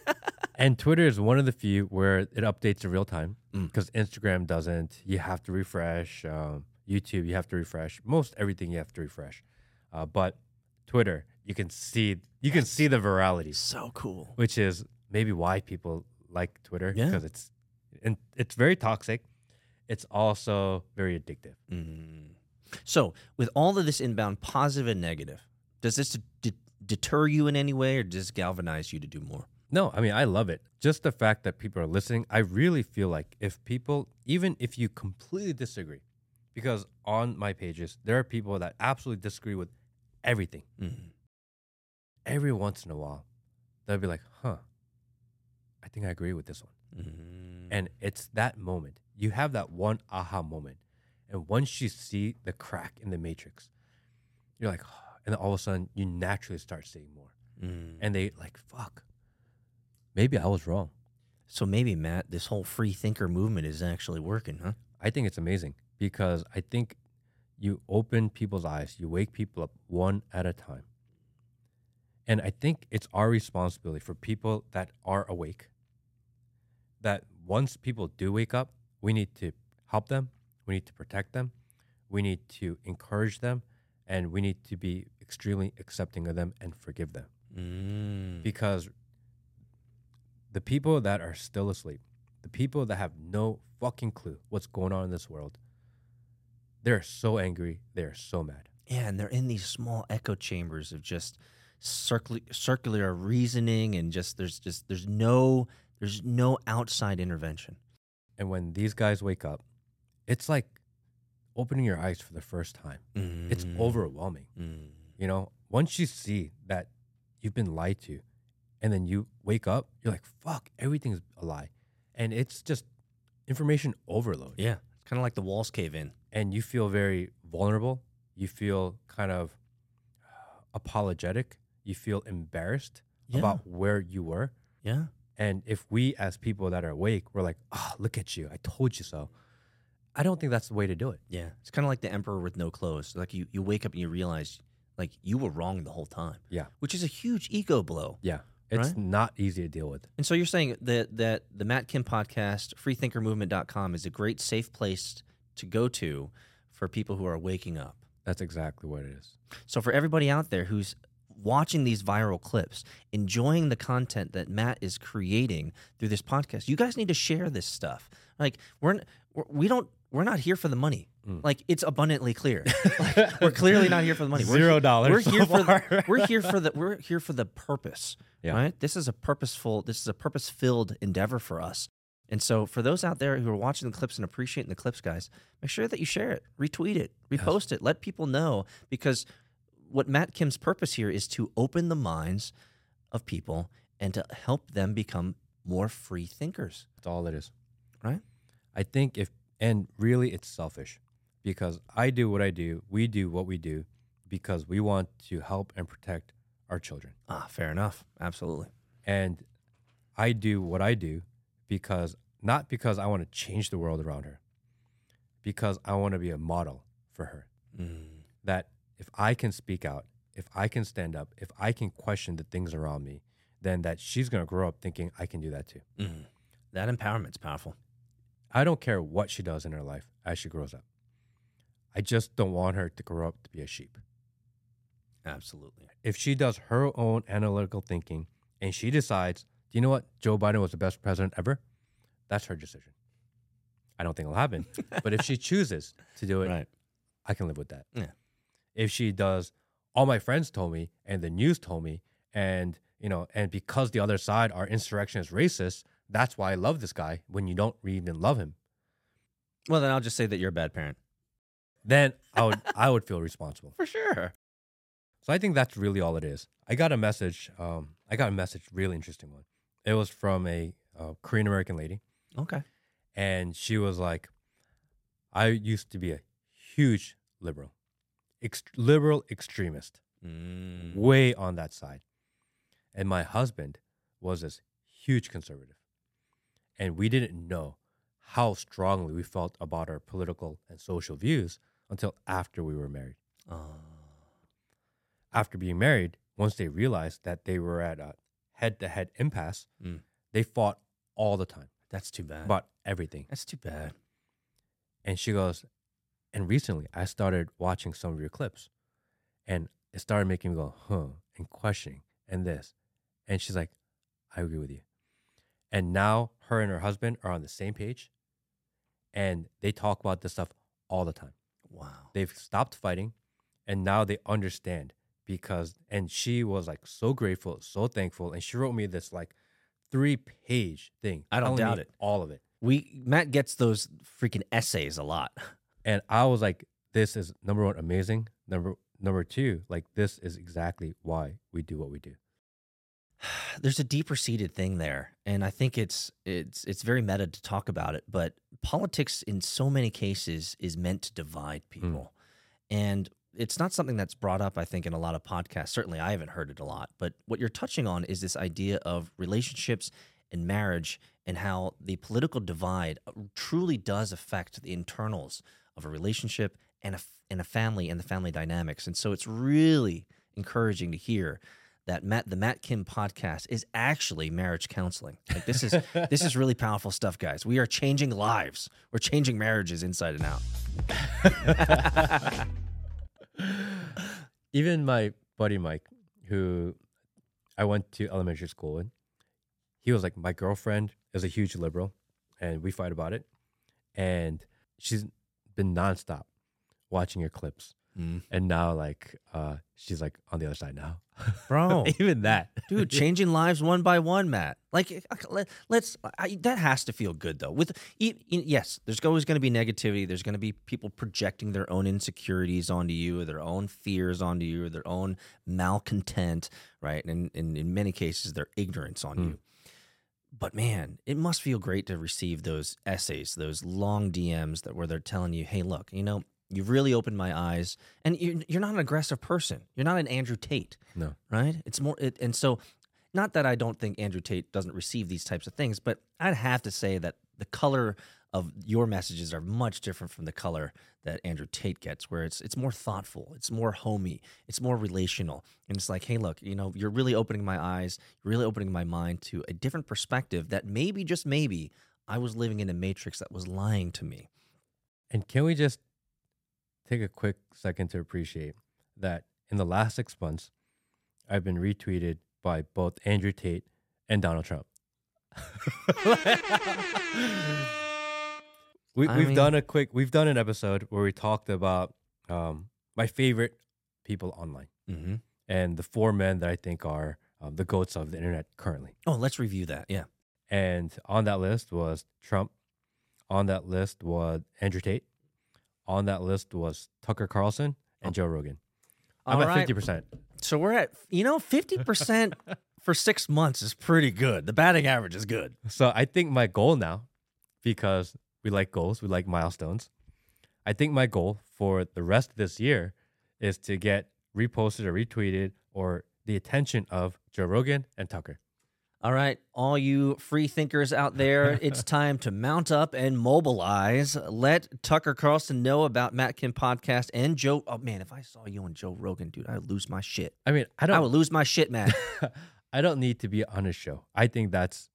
Speaker 1: And Twitter is one of the few where it updates in real time
Speaker 2: Mm.
Speaker 1: because Instagram doesn't. You have to refresh. Um, YouTube, you have to refresh. Most everything you have to refresh. Uh, but Twitter, you can see you can see the virality,
Speaker 2: So cool.
Speaker 1: which is maybe why people like Twitter
Speaker 2: Yeah.
Speaker 1: because it's and it's very toxic. It's also very addictive.
Speaker 2: Mm. So, with all of this inbound, positive and negative, does this de- deter you in any way, or does this galvanize you to do more?
Speaker 1: No, I mean I love it. Just the fact that people are listening, I really feel like if people, even if you completely disagree, because on my pages there are people that absolutely disagree with everything.
Speaker 2: Mm.
Speaker 1: Every once in a while, they'll be like, "Huh, I think I agree with this one,"
Speaker 2: Mm.
Speaker 1: and it's that moment. You have that one aha moment, And once you see the crack in the matrix, you're like, and then all of a sudden you naturally start seeing more.
Speaker 2: Mm.
Speaker 1: And they like, fuck, maybe I was wrong.
Speaker 2: So maybe Matt, this whole free thinker movement is actually working, huh?
Speaker 1: I think it's amazing because I think you open people's eyes, you wake people up one at a time. And I think it's our responsibility for people that are awake that once people do wake up, we need to help them, we need to protect them, we need to encourage them, and we need to be extremely accepting of them and forgive them.
Speaker 2: Mm.
Speaker 1: Because the people that are still asleep, the people that have no fucking clue what's going on in this world, they're so angry, they're so mad.
Speaker 2: Yeah, and they're in these small echo chambers of just circular, circular reasoning, and just there's just there's no there's no outside intervention.
Speaker 1: And when these guys wake up, it's like opening your eyes for the first time. It's
Speaker 2: Mm.
Speaker 1: overwhelming.
Speaker 2: Mm.
Speaker 1: You know, once you see that you've been lied to and then you wake up, you're like, fuck, everything's a lie. And it's just information overload.
Speaker 2: Yeah, it's kind of like the walls cave in.
Speaker 1: And you feel very vulnerable. You feel kind of apologetic. You feel embarrassed
Speaker 2: Yeah.
Speaker 1: about where you were.
Speaker 2: Yeah,
Speaker 1: And if we, as people that are awake, we're like, oh, look at you. I told you so. I don't think that's the way to do it.
Speaker 2: yeah. It's kind of like the emperor with no clothes. Like you you wake up and you realize like you were wrong the whole time.
Speaker 1: Yeah.
Speaker 2: which is a huge ego blow.
Speaker 1: Yeah. It's
Speaker 2: Right?
Speaker 1: not easy to deal with.
Speaker 2: And so you're saying that that the Matt Kim podcast, freethinkermovement.com is a great safe place to go to for people who are waking up.
Speaker 1: That's exactly what it is.
Speaker 2: So for everybody out there who's watching these viral clips, enjoying the content that Matt is creating through this podcast, you guys need to share this stuff. Like we're, we're don't we're not here for the money.
Speaker 1: Mm.
Speaker 2: Like it's abundantly clear. like, we're clearly not here for the money. We're
Speaker 1: Zero dollars
Speaker 2: We're
Speaker 1: so
Speaker 2: here for
Speaker 1: far.
Speaker 2: the, we're here for the we're here for the purpose.
Speaker 1: Yeah.
Speaker 2: Right? This is a purposeful this is a purpose filled endeavor for us. And so for those out there who are watching the clips and appreciating the clips, guys, make sure that you share it, retweet it, repost it, let people know because what Matt Kim's purpose here is to open the minds of people and to help them become more free thinkers.
Speaker 1: That's all it is.
Speaker 2: Right?
Speaker 1: I think if, and really it's selfish because I do what I do, we do what we do because we want to help and protect our children.
Speaker 2: Ah, fair enough. Absolutely.
Speaker 1: And I do what I do because, not because I want to change the world around her, because I want to be a model for her.
Speaker 2: Mm.
Speaker 1: That if I can speak out, if I can stand up, if I can question the things around me, then that she's going to grow up thinking I can do that too.
Speaker 2: Mm. That empowerment's powerful.
Speaker 1: I don't care what she does in her life as she grows up. I just don't want her to grow up to be a sheep.
Speaker 2: Absolutely.
Speaker 1: If she does her own analytical thinking and she decides, do you know what? Joe Biden was the best president ever, that's her decision. I don't think it'll happen. but if she chooses to do it,
Speaker 2: Right.
Speaker 1: I can live with that.
Speaker 2: Yeah.
Speaker 1: If she does, all my friends told me and the news told me, and you know, and because the other side are insurrectionist racist, that's why I love this guy when you don't even love him.
Speaker 2: Well, then I'll just say that you're a bad parent.
Speaker 1: Then I would I would feel responsible.
Speaker 2: For sure.
Speaker 1: So I think that's really all it is. I got a message. Um, I got a message, really interesting one. It was from a uh, Korean American lady,
Speaker 2: Okay.
Speaker 1: and she was like, "I used to be a huge liberal, liberal extremist,
Speaker 2: Mm.
Speaker 1: way on that side, and my husband was this huge conservative, and we didn't know how strongly we felt about our political and social views until after we were married."
Speaker 2: Oh.
Speaker 1: after being married, once they realized that they were at a head to head impasse,
Speaker 2: Mm.
Speaker 1: they fought all the time
Speaker 2: That's too bad.
Speaker 1: about everything.
Speaker 2: That's too bad.
Speaker 1: And she goes, and recently I started watching some of your clips and it started making me go, huh, and questioning and this. And she's like, I agree with you. And now her and her husband are on the same page and they talk about this stuff all the time.
Speaker 2: Wow.
Speaker 1: they've stopped fighting and now they understand because and she was like so grateful so thankful and she wrote me this like three page thing
Speaker 2: I don't doubt it.
Speaker 1: all of it
Speaker 2: We Matt gets those freaking essays a lot.
Speaker 1: and i was like this is number one amazing number number two like this is exactly why we do what we do
Speaker 2: There's a deeper seated thing there, and I think it's it's it's very meta to talk about it. But politics in so many cases is meant to divide mm. people. And it's not something that's brought up, I think, in a lot of podcasts. Certainly, I haven't heard it a lot. But what you're touching on is this idea of relationships and marriage and how the political divide truly does affect the internals of a relationship and a, and a family and the family dynamics. And so it's really encouraging to hear that Matt, the Matt Kim podcast is actually marriage counseling. Like this is this is really powerful stuff, guys. We are changing lives. We're changing marriages inside and out.
Speaker 1: Even my buddy Mike, who I went to elementary school with, he was like, my girlfriend is a huge liberal, and we fight about it. And she's been nonstop watching your clips. And now, like, uh, she's like on the other side now.
Speaker 2: Bro,
Speaker 1: Even that,
Speaker 2: dude changing lives one by one matt. Like uh, let, let's I, that has to feel good though. With yes there's always going to be negativity. There's going to be people projecting their own insecurities onto you or their own fears onto you or their own malcontent right? And, and in many cases their ignorance on you but man it must feel great to receive those essays those long dms that where they're telling you hey look you know you've really opened my eyes and you're, you're not an aggressive person you're not an andrew tate
Speaker 1: no.
Speaker 2: right? It's more, it, and so not that I don't think Andrew Tate doesn't receive these types of things, but I'd have to say that the color of your messages are much different from the color that Andrew Tate gets, where it's it's more thoughtful, it's more homey, it's more relational, and it's like, hey, look, you know, you're really opening my eyes, you're really opening my mind to a different perspective that maybe, just maybe, I was living in a matrix that was lying to me.
Speaker 1: And can we just take a quick second to appreciate that in the last six months, I've been retweeted by both Andrew Tate and Donald Trump. we,
Speaker 2: mean-
Speaker 1: done a quick, we've done an episode where we talked about um, my favorite people online
Speaker 2: Mm-hmm.
Speaker 1: and the four men that I think are um, the goats of the internet currently.
Speaker 2: Oh, let's review that. Yeah.
Speaker 1: And on that list was Trump. On that list was Andrew Tate. On that list was Tucker Carlson and Joe Rogan. I'm
Speaker 2: All
Speaker 1: at fifty percent.
Speaker 2: So we're at, you know, 50% for six months is pretty good. The batting average is good.
Speaker 1: So I think my goal now, because we like goals, we like milestones. I think my goal for the rest of this year is to get reposted or retweeted or the attention of Joe Rogan and Tucker.
Speaker 2: All right, all you free thinkers out there, it's time to mount up and mobilize. Let Tucker Carlson know about Matt Kim podcast and Joe. Oh man, if I saw you on Joe Rogan, dude, I'd lose my shit.
Speaker 1: I mean, I don't I
Speaker 2: would lose my shit, Matt.
Speaker 1: I don't need to be on his show. I think that's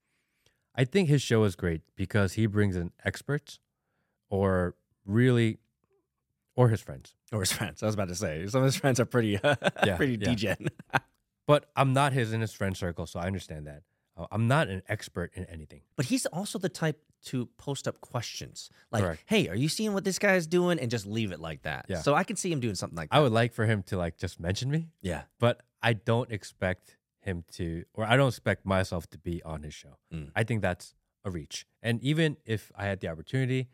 Speaker 1: I think his show is great because he brings in experts or really or his friends.
Speaker 2: or his friends. I was about to say some of his friends are pretty,
Speaker 1: Yeah,
Speaker 2: pretty
Speaker 1: yeah.
Speaker 2: degen.
Speaker 1: But I'm not his in his friend circle, so I understand that. Uh, I'm not an expert in anything.
Speaker 2: But he's also the type to post up questions like,
Speaker 1: Correct.
Speaker 2: "Hey, are you seeing what this guy's doing?" and just leave it like that.
Speaker 1: Yeah.
Speaker 2: So I can see him doing something like that.
Speaker 1: I would like for him to like just mention me,
Speaker 2: yeah.
Speaker 1: but I don't expect him to or I don't expect myself to be on his show.
Speaker 2: Mm.
Speaker 1: I think that's a reach. And even if I had the opportunity,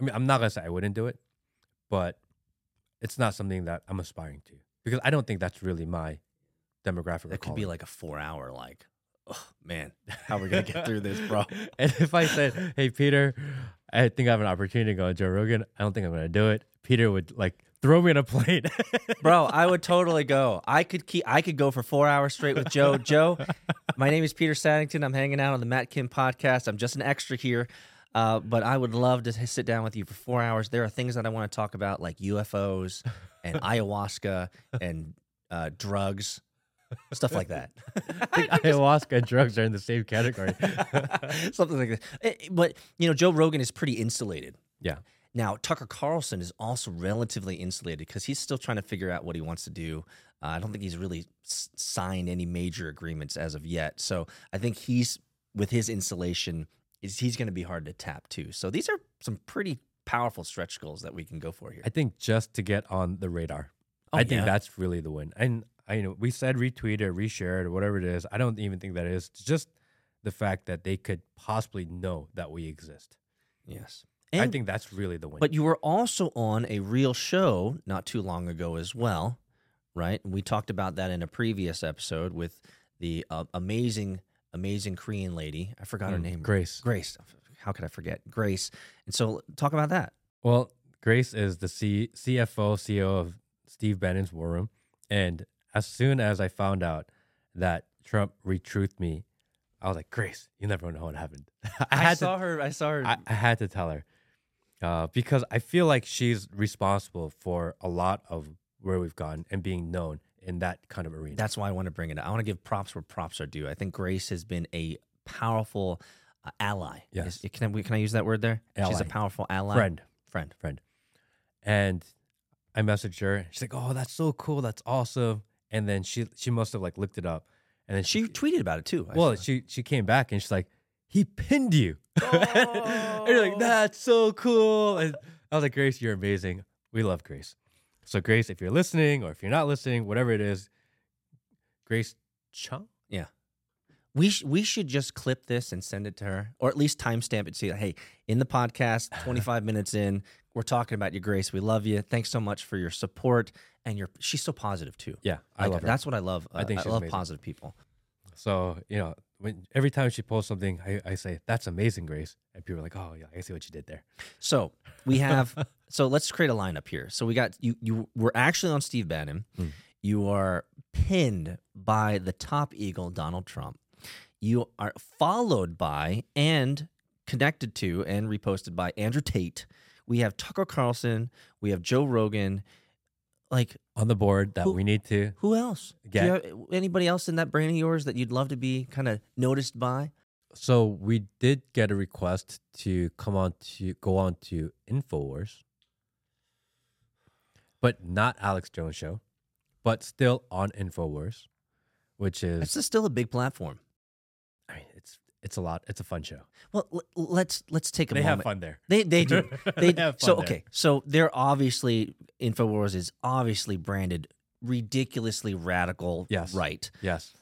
Speaker 1: I mean, I'm not gonna say I wouldn't do it, but it's not something that I'm aspiring to because I don't think that's really my demographic.
Speaker 2: That could be like a four hour, like, oh man, how are we gonna get through this, bro?
Speaker 1: and if I said, "Hey, Peter, I think I have an opportunity to go on Joe Rogan," I don't think I'm gonna do it. Peter would like throw me in a plane.
Speaker 2: Bro, I would totally go. I could keep I could go for four hours straight with Joe. Joe, my name is Peter Saddington. I'm hanging out on the Matt Kim podcast. I'm just an extra here. Uh, but I would love to sit down with you for four hours. There are things that I want to talk about, like UFOs and ayahuasca and uh, drugs, stuff like that.
Speaker 1: I think ayahuasca and drugs are in the same category.
Speaker 2: Something like that. Eh, But you know, Joe Rogan is pretty insulated.
Speaker 1: yeah.
Speaker 2: Now, Tucker Carlson is also relatively insulated because he's still trying to figure out what he wants to do. Uh, I don't think he's really s- signed any major agreements as of yet. So I think he's with his insulation is he's going to be hard to tap too. So these are some pretty powerful stretch goals that we can go for here.
Speaker 1: I think just to get on the radar.
Speaker 2: Oh,
Speaker 1: I think that's really the win. And I you know we said retweet or reshare it or whatever it is. I don't even think that is It's just the fact that they could possibly know that we exist.
Speaker 2: Yes.
Speaker 1: I think that's really the win.
Speaker 2: But you were also on a real show not too long ago as well, right? We talked about that in a previous episode with the uh, amazing, amazing Korean lady. I forgot her
Speaker 1: Mm,
Speaker 2: name.
Speaker 1: Grace.
Speaker 2: Grace. how could I forget Grace? And so talk about that.
Speaker 1: Well, Grace is the C- CFO, CEO of Steve Bannon's War Room. And as soon as I found out that Trump retruthed me, I was like, Grace, you never know what happened.
Speaker 2: I,
Speaker 1: had
Speaker 2: saw
Speaker 1: to,
Speaker 2: her. I saw her.
Speaker 1: I, I had to tell her uh, because I feel like she's responsible for a lot of where we've gone and being known in that kind of arena.
Speaker 2: That's why I want to bring it. up. I want to give props where props are due. I think Grace has been a powerful uh, ally.
Speaker 1: Yes.
Speaker 2: Is- can I can I use that word there? She's a powerful ally.
Speaker 1: friend,
Speaker 2: Friend.
Speaker 1: friend. And I messaged her. She's like, "Oh, that's so cool. That's awesome." And then she she must have like looked it up, and then
Speaker 2: She tweeted about it too. I
Speaker 1: Well,
Speaker 2: saw.
Speaker 1: she she came back and she's like, he pinned you. and you're like,
Speaker 2: Oh.
Speaker 1: that's so cool. And I was like, Grace, you're amazing. We love Grace. So Grace, if you're listening or if you're not listening, whatever it is, Grace Chung. Yeah.
Speaker 2: We sh- we should just clip this and send it to her, or at least timestamp it. See, hey, in the podcast, 25 minutes in, we're talking about you, Grace. We love you. Thanks so much for your support, and your she's so positive too.
Speaker 1: Yeah, I
Speaker 2: Like,
Speaker 1: love her.
Speaker 2: That's what I love.
Speaker 1: I think
Speaker 2: uh,
Speaker 1: I
Speaker 2: love
Speaker 1: amazing.
Speaker 2: positive people.
Speaker 1: So you know, when every time she posts something, I, I say, "That's amazing, Grace," and people are like, "Oh yeah, I see what you did there."
Speaker 2: So we have. so let's create a lineup here. So we got you. You were actually on Steve Bannon.
Speaker 1: Mm.
Speaker 2: You are pinned by the top eagle, Donald Trump. You are followed by and connected to and reposted by Andrew Tate. We have Tucker Carlson. We have Joe Rogan. Like
Speaker 1: On the board that
Speaker 2: Who-
Speaker 1: we need to
Speaker 2: who else?
Speaker 1: Get-
Speaker 2: anybody else in that brain of yours that you'd love to be kind of noticed by?
Speaker 1: So we did get a request to come on to go on to Infowars, but not Alex Jones show, but still on Infowars, which is
Speaker 2: It's still a big platform.
Speaker 1: It's a lot. It's a fun show.
Speaker 2: Well, l- let's let's take a
Speaker 1: They
Speaker 2: moment.
Speaker 1: have fun there.
Speaker 2: They they do. They,
Speaker 1: They have
Speaker 2: so
Speaker 1: fun there.
Speaker 2: okay. So they're obviously Infowars is obviously branded ridiculously radical
Speaker 1: Yes.
Speaker 2: right.
Speaker 1: Yes.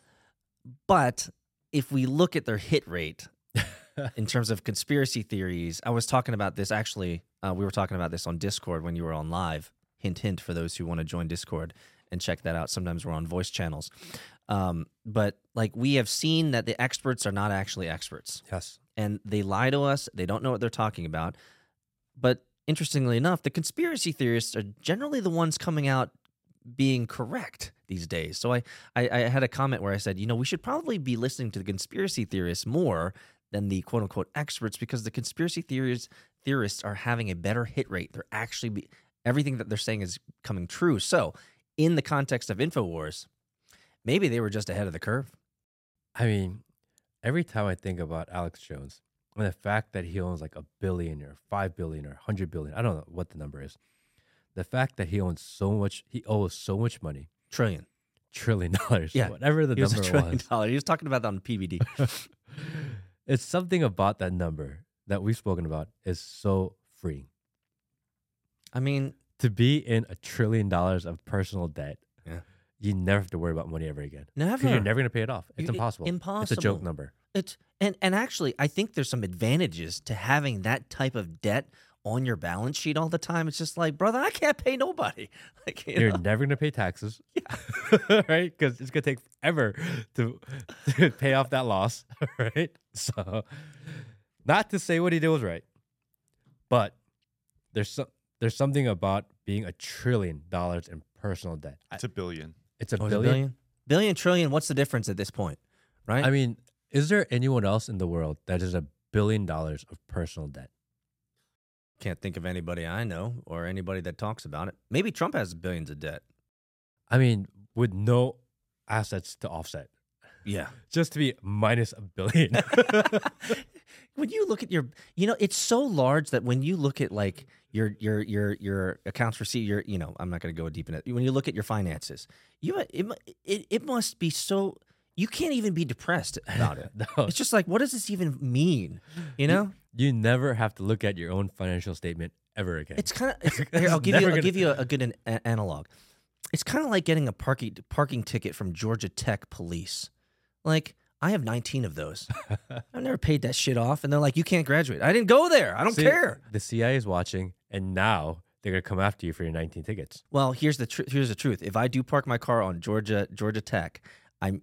Speaker 2: But if we look at their hit rate in terms of conspiracy theories, I was talking about this actually. Uh, we were talking about this on Discord when you were on live. Hint, hint for those who want to join Discord and check that out. Sometimes we're on voice channels. Um, but like we have seen that the experts are not actually experts
Speaker 1: Yes.
Speaker 2: and they lie to us. They don't know what they're talking about. But interestingly enough, the conspiracy theorists are generally the ones coming out being correct these days. So I, I, I had a comment where I said, you know, we should probably be listening to the conspiracy theorists more than the quote unquote experts because the conspiracy theories theorists are having a better hit rate. They're actually be, everything that they're saying is coming true. So in the context of Infowars, maybe they were just ahead of the curve.
Speaker 1: I mean, every time I think about Alex Jones and the fact that he owns like a billion or five billion or hundred billion, I don't know what the number is. The fact that he owns so much, he owes so much money,
Speaker 2: Trillion.
Speaker 1: trillion dollars,
Speaker 2: Yeah,
Speaker 1: whatever the
Speaker 2: He was a
Speaker 1: number
Speaker 2: trillion
Speaker 1: was.
Speaker 2: dollar. He was talking about that on PBD.
Speaker 1: it's something about that number that we've spoken about is so freeing.
Speaker 2: I mean,
Speaker 1: To be in a trillion dollars of personal debt. You never have to worry about money ever again.
Speaker 2: never.
Speaker 1: Because you're never going to pay it off. It's
Speaker 2: You- i-
Speaker 1: impossible. It's a joke number.
Speaker 2: It's and and actually, I think there's some advantages to having that type of debt on your balance sheet all the time. It's just like, brother, I can't pay nobody. Like, you
Speaker 1: You're
Speaker 2: know?
Speaker 1: never going to pay taxes, yeah. right? Because it's going to take forever to, to pay off that loss, right? So, not to say what he did was right, but there's some there's something about being a trillion dollars in personal debt.
Speaker 3: It's a billion.
Speaker 1: It's a
Speaker 2: Oh,
Speaker 1: billion.
Speaker 2: billion, billion, trillion. What's the difference at this point, right?
Speaker 1: I mean, is there anyone else in the world that is a billion dollars of personal debt?
Speaker 2: can't think of anybody I know or anybody that talks about it. Maybe Trump has billions of debt.
Speaker 1: I mean, with no assets to offset,
Speaker 2: Yeah.
Speaker 1: just to be minus a billion.
Speaker 2: when you look at your you know it's so large that when you look at like your your your your accounts receipt your you know i'm not going to go deep in it. When you look at your finances you it, it, it must be so you can't even be depressed about it.
Speaker 1: No,
Speaker 2: it's just like what does this even mean? You know?
Speaker 1: you never have to look at your own financial statement ever again.
Speaker 2: it's kind of it's,
Speaker 1: It's
Speaker 2: here, i'll give you i'll give you a, a good an, a- analog. It's kind of like getting a parking parking ticket from georgia tech police. Like I have 19 of those. I've never paid that shit off. And they're like, you can't graduate. I didn't go there. I don't
Speaker 1: See,
Speaker 2: care.
Speaker 1: The CIA is watching, and now they're gonna come after you for your 19 tickets.
Speaker 2: Well, here's the tr- here's the truth. If I do park my car on Georgia Georgia Tech, I'm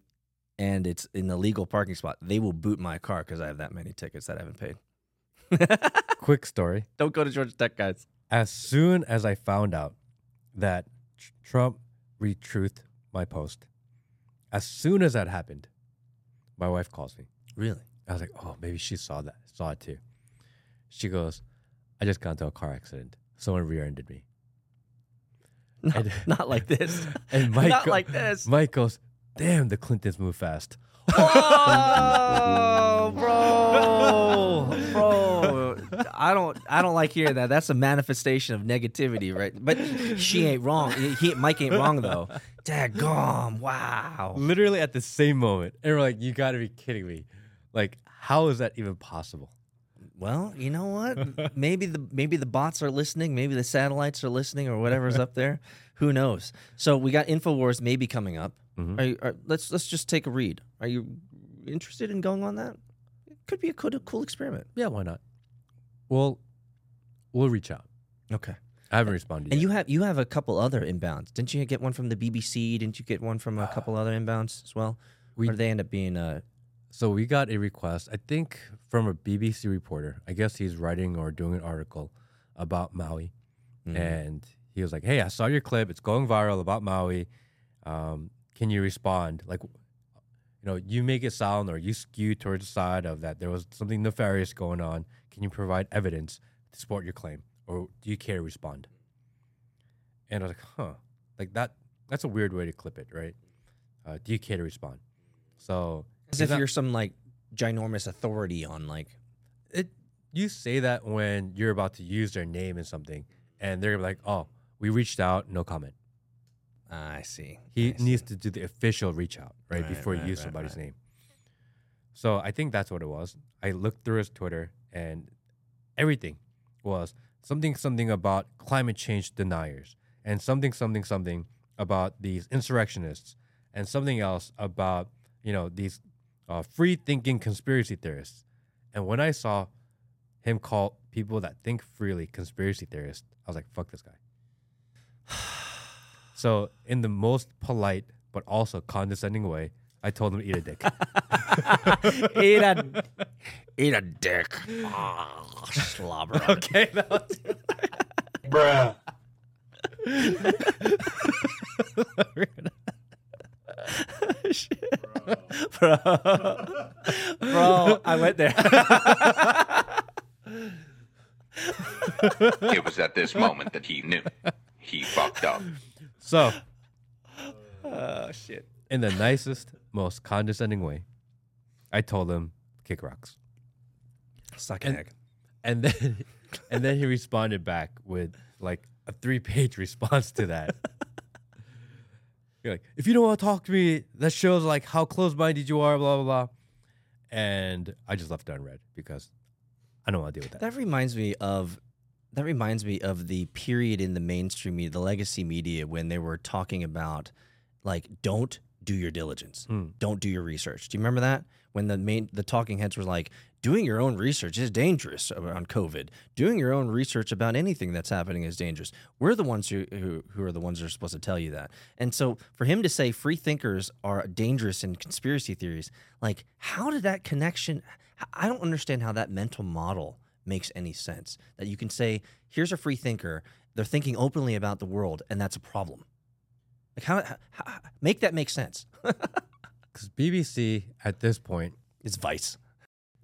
Speaker 2: and it's in the legal parking spot, they will boot my car because I have that many tickets that I haven't paid.
Speaker 1: Quick story.
Speaker 2: Don't go to Georgia Tech, guys.
Speaker 1: As soon as I found out that Tr- Trump retruthed my post, as soon as that happened, my wife calls me.
Speaker 2: Really?
Speaker 1: I was like, oh, maybe she saw that, saw it too. She goes, I just got into a car accident. Someone rear-ended me.
Speaker 2: No,
Speaker 1: And-
Speaker 2: not like this.
Speaker 1: And Mike,
Speaker 2: not
Speaker 1: go-
Speaker 2: like this.
Speaker 1: Mike goes, damn, the Clintons move fast.
Speaker 2: Whoa, bro, bro. I don't, I don't like hearing that. That's a manifestation of negativity, right? But she ain't wrong. He, Mike ain't wrong though. Daggum, wow.
Speaker 1: Literally at the same moment. And we're like, you got to be kidding me. Like, how is that even possible?
Speaker 2: Well, you know what? Maybe the maybe the bots are listening. Maybe the satellites are listening, or whatever's up there. Who knows? So we got Infowars maybe coming up.
Speaker 1: Mhm.
Speaker 2: Are you, are, let's let's just take a read. Are you interested in going on that? It could be a cool, cool experiment.
Speaker 1: Yeah, why not? Well, we'll reach out.
Speaker 2: Okay.
Speaker 1: I haven't responded
Speaker 2: And
Speaker 1: yet.
Speaker 2: you have you have a couple other inbounds. Didn't you get one from the BBC? Didn't you get one from a couple other inbounds as well?
Speaker 1: We-
Speaker 2: or did they end up being uh
Speaker 1: So we got a request, I think, from a BBC reporter. I guess he's writing or doing an article about Maui,
Speaker 2: Mhm.
Speaker 1: and he was like, "Hey, I saw your clip. It's going viral about Maui. Um, can you respond? Like, you know, you make it sound or you skew towards the side of that there was something nefarious going on. Can you provide evidence to support your claim, or do you care to respond?" And I was like, "Huh, like that. That's a weird way to clip it, right? Uh, do you care to respond?" So
Speaker 2: as if
Speaker 1: not-
Speaker 2: you're some like ginormous authority on like
Speaker 1: it you say that when you're about to use their name in something and they're like oh we reached out no comment
Speaker 2: I see.
Speaker 1: he
Speaker 2: I see.
Speaker 1: needs to do the official reach out right,
Speaker 2: Right,
Speaker 1: before
Speaker 2: right,
Speaker 1: you use
Speaker 2: right,
Speaker 1: somebody's name so i think that's what it was i looked through his twitter and everything was something something about climate change deniers and something something something about these insurrectionists and something else about you know these uh, free thinking conspiracy theorists. And when i saw him call people that think freely conspiracy theorists i was like fuck this guy. So in the most polite but also condescending way i told him eat a dick
Speaker 2: eat a eat a dick. Ah, slobber.
Speaker 1: okay that was-
Speaker 3: Bruh.
Speaker 2: bro. bro, I went there.
Speaker 3: It was at this moment that he knew. He fucked up.
Speaker 1: so
Speaker 2: oh shit.
Speaker 1: in the nicest most condescending way i told him kick rocks
Speaker 2: Suck
Speaker 1: And-
Speaker 2: an egg.
Speaker 1: and then and then he responded back with like a three page response to that. You're like, if you don't want to talk to me, that shows like how close minded you are, blah blah blah. And I just left it unread because I don't want to deal with that.
Speaker 2: That reminds me of that reminds me of the period in the mainstream media, the legacy media, when they were talking about like don't do your diligence,
Speaker 1: Hmm.
Speaker 2: don't do your research. Do you remember that when the main the talking heads were like doing your own research is dangerous on COVID. Doing your own research about anything that's happening is dangerous. We're the ones who who, who are the ones that are supposed to tell you that. And so for him to say free thinkers are dangerous in conspiracy theories, like how did that connection? I don't understand how that mental model makes any sense. That you can say, here's a free thinker, they're thinking openly about the world, and that's a problem. Like how, how, how make that make sense?
Speaker 1: Because BBC at this point,
Speaker 2: is vice.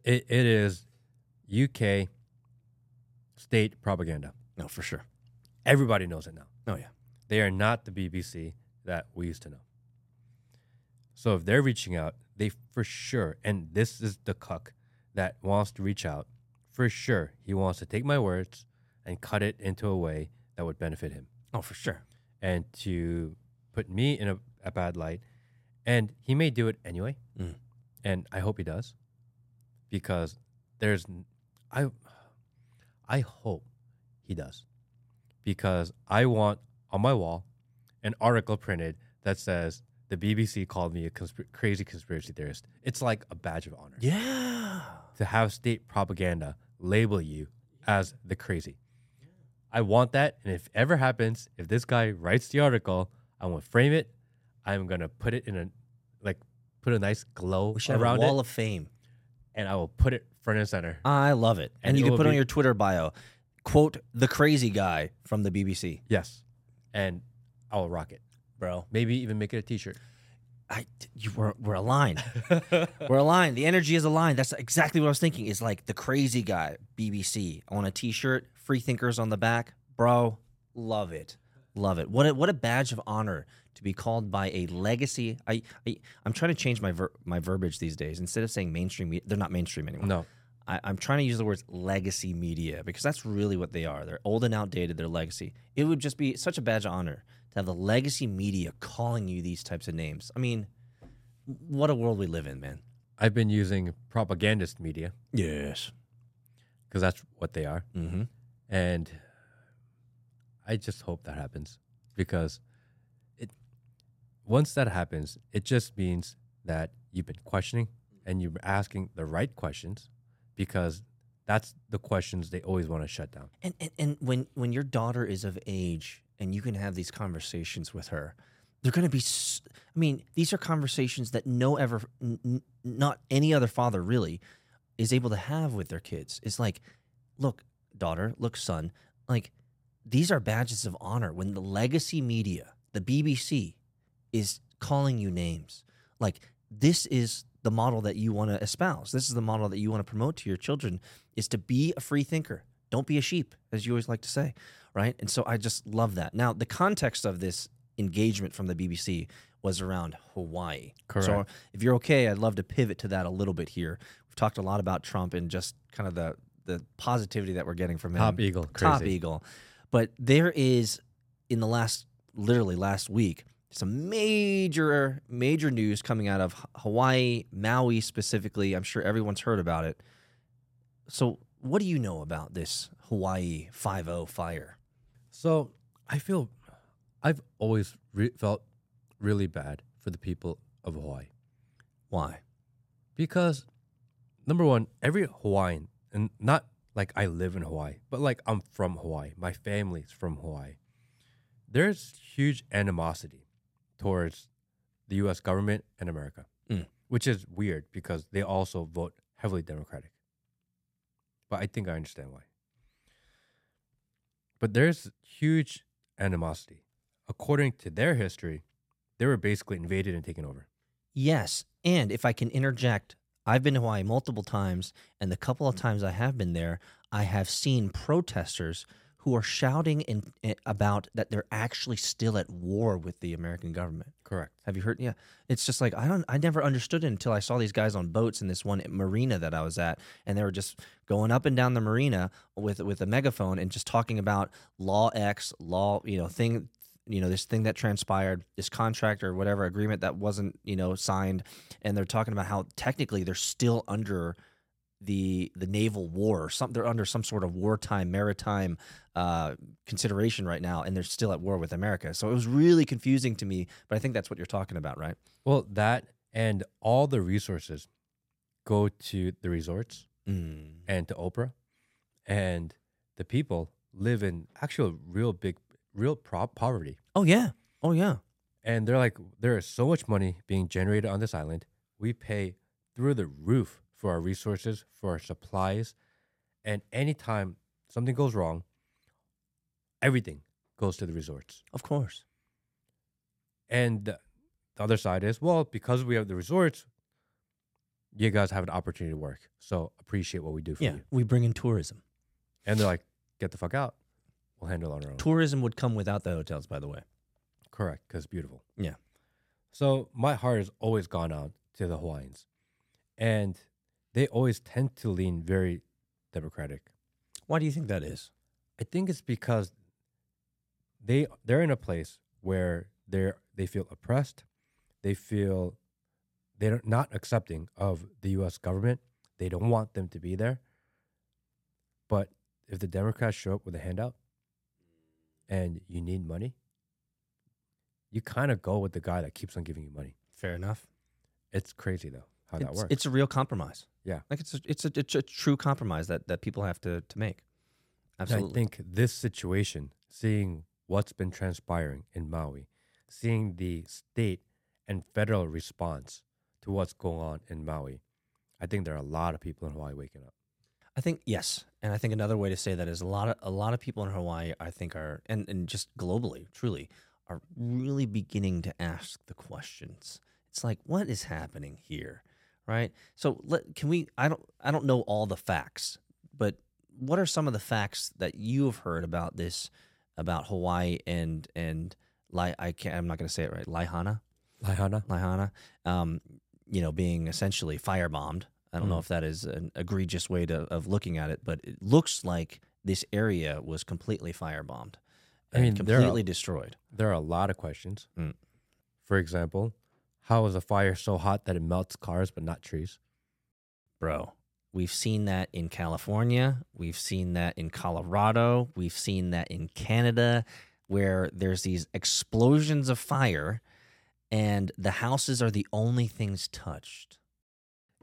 Speaker 1: it, it is UK state propaganda.
Speaker 2: No, for sure.
Speaker 1: Everybody knows it now.
Speaker 2: Oh yeah.
Speaker 1: They are not the BBC that we used to know. So if they're reaching out, they for sure, and this is the cuck that wants to reach out, for sure, he wants to take my words and cut it into a way that would benefit him
Speaker 2: Oh, for sure.
Speaker 1: and to put me in a, a bad light. And he may do it anyway.
Speaker 2: Mm.
Speaker 1: And I hope he does because there's, I I hope he does because I want on my wall an article printed that says the BBC called me a crazy conspiracy theorist. It's like a badge of honor
Speaker 2: Yeah.
Speaker 1: to have state propaganda label you as the crazy. I want that, and if ever happens, if this guy writes the article, I want to frame it. I'm gonna put it in a like put a nice glow
Speaker 2: We should have
Speaker 1: around
Speaker 2: a wall
Speaker 1: it.
Speaker 2: of fame.
Speaker 1: and I will put it front and center.
Speaker 2: I love it. And,
Speaker 1: And
Speaker 2: you
Speaker 1: it
Speaker 2: can put on your Twitter bio, quote, the crazy guy from the BBC.
Speaker 1: Yes, and I will rock it.
Speaker 2: Bro,
Speaker 1: Maybe even make it a T-shirt.
Speaker 2: I, you, we're, we're aligned. we're aligned. The energy is aligned. That's exactly what I was thinking. Is like the crazy guy, BBC. Want a t shirt, free thinkers on the back. Bro, love it. Love it. What a, what a badge of honor to be called by a legacy. I, I I'm trying to change my ver- my verbiage these days. Instead of saying mainstream, they're not mainstream anymore.
Speaker 1: No,
Speaker 2: I, I'm trying to use the words legacy media because that's really what they are. They're old and outdated. They're legacy. It would just be such a badge of honor to have the legacy media calling you these types of names. I mean, what a world we live in, man.
Speaker 1: I've been using propagandist media
Speaker 2: Yes.
Speaker 1: because that's what they are,
Speaker 2: Mm-hmm.
Speaker 1: and I just hope that happens because it once that happens, it just means that you've been questioning and you're asking the right questions because that's the questions they always want to shut down.
Speaker 2: And, and and when when your daughter is of age and you can have these conversations with her, they're going to be. I mean, these are conversations that no ever, n- not any other father really, is able to have with their kids. It's like, look, daughter, look, son, like these are badges of honor when the legacy media, the BBC, is calling you names. Like this is the model that you want to espouse. This is the model that you want to promote to your children is to be a free thinker. Don't be a sheep, as you always like to say, right? And so I just love that. Now, the context of this engagement from the BBC was around Hawaii.
Speaker 1: Correct.
Speaker 2: So if you're okay, I'd love to pivot to that a little bit here. We've talked a lot about Trump and just kind of the the positivity that we're getting from him
Speaker 1: Top eagle,
Speaker 2: top
Speaker 1: crazy.
Speaker 2: eagle. But there is in the last literally last week some major major news coming out of Hawaii, Maui specifically. I'm sure everyone's heard about it. So, what do you know about this Hawaii 50 fire?
Speaker 1: So I feel I've always re- felt really bad for the people of Hawaii
Speaker 2: Why?
Speaker 1: because number one, every Hawaiian, and not like I live in Hawaii, but like I'm from Hawaii, my family's from Hawaii. There's huge animosity towards the U.S. government and America,
Speaker 2: Mm.
Speaker 1: which is weird because they also vote heavily Democratic. But I think I understand why. But there's huge animosity. According to their history, they were basically invaded and taken over.
Speaker 2: Yes. And if I can interject, I've been to Hawaii multiple times, and the couple of times I have been there, I have seen protesters who are shouting in, eh, about that they're actually still at war with the American government.
Speaker 1: Correct.
Speaker 2: Have you heard? Yeah, it's just like I don't. I never understood it until I saw these guys on boats in this one marina that I was at, and they were just going up and down the marina with with a megaphone and just talking about law X, law you know thing, you know this thing that transpired, this contract or whatever agreement that wasn't you know signed, and they're talking about how technically they're still under the the naval war or some they're under some sort of wartime maritime uh, consideration right now and they're still at war with America. So it was really confusing to me, but I think that's what you're talking about, right?
Speaker 1: Well, that and all the resources go to the resorts
Speaker 2: Mm.
Speaker 1: and to Oprah, and the people live in actual real big, real pro- poverty.
Speaker 2: Oh yeah. Oh yeah.
Speaker 1: And they're like, there is so much money being generated on this island. We pay through the roof for our resources, for our supplies. And anytime something goes wrong, everything goes to the resorts.
Speaker 2: Of course.
Speaker 1: And the the other side is, well, because we have the resorts, you guys have an opportunity to work. So appreciate what we do for
Speaker 2: Yeah.
Speaker 1: you.
Speaker 2: We bring in tourism.
Speaker 1: And they're like, get the fuck out. We'll handle on our own.
Speaker 2: Tourism would come without the hotels, by the way.
Speaker 1: Correct, because beautiful.
Speaker 2: Yeah.
Speaker 1: So my heart has always gone out to the Hawaiians, and they always tend to lean very democratic.
Speaker 2: Why do you think that is?
Speaker 1: I think it's because they they're in a place where they're they feel oppressed, they feel they're not accepting of the U.S. government. They don't want them to be there. But if the Democrats show up with a handout, and you need money, you kind of go with the guy that keeps on giving you money.
Speaker 2: Fair enough.
Speaker 1: It's crazy though how that works.
Speaker 2: it's a real compromise.
Speaker 1: Yeah.
Speaker 2: Like it's a, it's a, it's a true compromise that, that people have to, to make.
Speaker 1: And
Speaker 2: Absolutely.
Speaker 1: I think this situation, seeing what's been transpiring in Maui, seeing the state and federal response to what's going on in Maui, I think there are a lot of people in Hawaii waking up.
Speaker 2: I think yes, and I think another way to say that is a lot of a lot of people in Hawaii. I think are and and just globally, truly, are really beginning to ask the questions. It's like, what is happening here, right? So let, can we? I don't I don't know all the facts, but what are some of the facts that you have heard about this about Hawaii and and Lai? I can't. I'm not going to say it right. Laihana.
Speaker 1: Laihana?
Speaker 2: Laihana, um, you know, being essentially firebombed. I don't know
Speaker 1: Mm.
Speaker 2: if that is an egregious way to, of looking at it, but it looks like this area was completely firebombed
Speaker 1: I
Speaker 2: and
Speaker 1: mean, there are-
Speaker 2: completely destroyed.
Speaker 1: There are a lot of questions.
Speaker 2: Mm.
Speaker 1: For example, how is a fire so hot that it melts cars but not trees?
Speaker 2: Bro, we've seen that in California. We've seen that in Colorado. We've seen that in Canada, where there's these explosions of fire and the houses are the only things touched.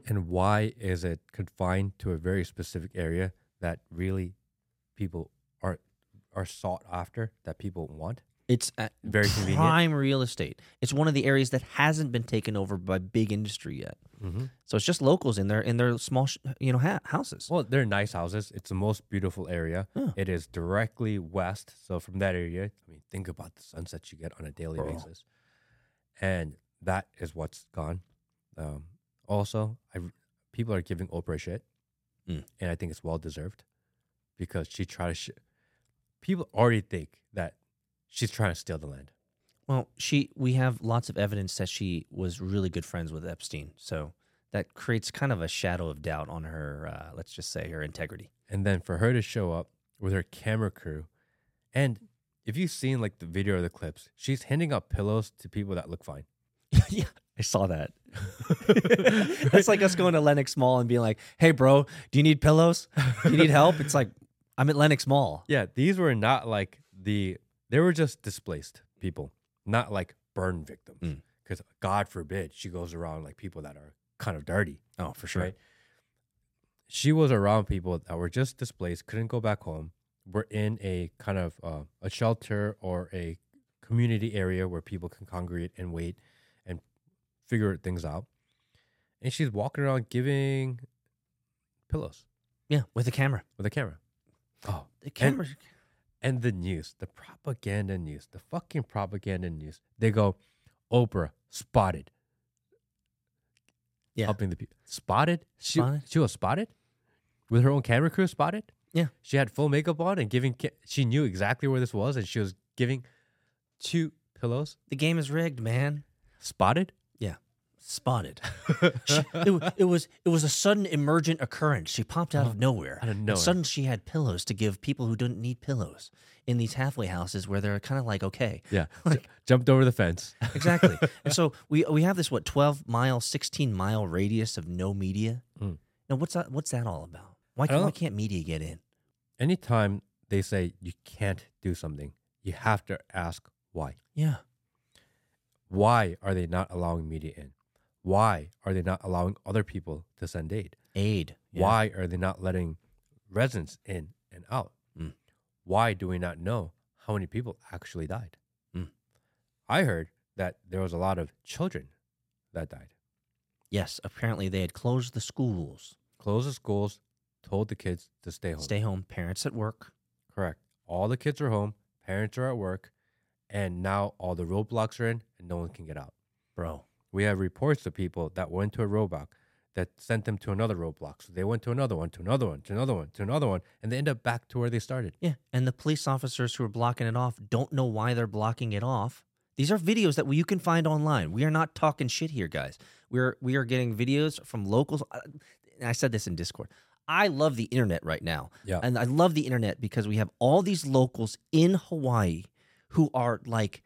Speaker 1: And why is it confined to a very specific area that really people are are sought after that people want?
Speaker 2: It's at
Speaker 1: Very convenient.
Speaker 2: prime real estate. It's one of the areas that hasn't been taken over by big industry yet.
Speaker 1: Mm-hmm.
Speaker 2: So it's just locals in their in their small, sh- you know, ha- houses.
Speaker 1: Well, they're nice houses. It's the most beautiful area.
Speaker 2: Yeah.
Speaker 1: It is directly west. So from that area, I mean, think about the sunsets you get on a daily
Speaker 2: Bro.
Speaker 1: basis, and that is what's gone. Um, also, I people are giving Oprah shit,
Speaker 2: Mm.
Speaker 1: and I think it's well deserved because she tried to. Sh- people already think that she's trying to steal the land.
Speaker 2: Well, she we have lots of evidence that she was really good friends with Epstein. So that creates kind of a shadow of doubt on her. Uh, let's just say her integrity.
Speaker 1: and then for her to show up with her camera crew and if you've seen like the video or the clips she's handing out pillows to people that look fine
Speaker 2: yeah, I saw that. That's like us going to Lenox Mall and being like, "Hey, bro, do you need pillows? Do you need help?" It's like I'm at Lenox Mall.
Speaker 1: yeah these were not like the they were just displaced people not like burn victims
Speaker 2: Mm.
Speaker 1: because god forbid she goes around like people that are kind of dirty
Speaker 2: Oh, for sure.
Speaker 1: right she was around people that were just displaced couldn't go back home were in a kind of uh, a shelter or a community area where people can congregate and wait figure things out and she's walking around giving pillows
Speaker 2: Yeah, with a camera.
Speaker 1: with a camera oh
Speaker 2: The camera.
Speaker 1: and the news the propaganda news the fucking propaganda news they go oprah spotted
Speaker 2: Yeah.
Speaker 1: helping the people spotted she,
Speaker 2: Spotted?
Speaker 1: she was spotted with her own camera crew spotted
Speaker 2: Yeah.
Speaker 1: she had full makeup on and giving ca- she knew exactly where this was and she was giving two pillows
Speaker 2: the game is rigged, man.
Speaker 1: spotted
Speaker 2: Spotted. She- it, it was it was a sudden emergent occurrence. She popped out of nowhere.
Speaker 1: out of
Speaker 2: And
Speaker 1: nowhere.
Speaker 2: suddenly she had pillows to give people who didn't need pillows in these halfway houses where they're kind of like, okay,
Speaker 1: yeah J- jumped over the fence
Speaker 2: exactly. and so we we have this what twelve mile, sixteen mile radius of no media.
Speaker 1: Mm.
Speaker 2: Now what's that? What's that all about? Why, can, why can't media get in?
Speaker 1: anytime they say you can't do something you have to ask why
Speaker 2: Yeah,
Speaker 1: why are they not allowing media in why are they not allowing other people to send aid
Speaker 2: aid. Yeah.
Speaker 1: Why are they not letting residents in and out?
Speaker 2: Mm.
Speaker 1: Why do we not know how many people actually died?
Speaker 2: Mm.
Speaker 1: I heard that there was a lot of children that died.
Speaker 2: Yes, apparently they had closed the schools.
Speaker 1: Closed the schools, told the kids to stay home.
Speaker 2: Stay home. Parents at work.
Speaker 1: Correct. All the kids are home, parents are at work, and now all the roadblocks are in and no one can get out.
Speaker 2: Bro,
Speaker 1: We have reports of people that went to a roadblock that sent them to another roadblock. So they went to another one, to another one, to another one, to another one, and they end up back to where they started.
Speaker 2: Yeah, and the police officers who are blocking it off don't know why they're blocking it off. These are videos that you can find online. We are not talking shit here, guys. We're we are getting videos from locals. And I said this in Discord. I love the internet right now.
Speaker 1: Yeah.
Speaker 2: And I love the internet because we have all these locals in Hawaii who are like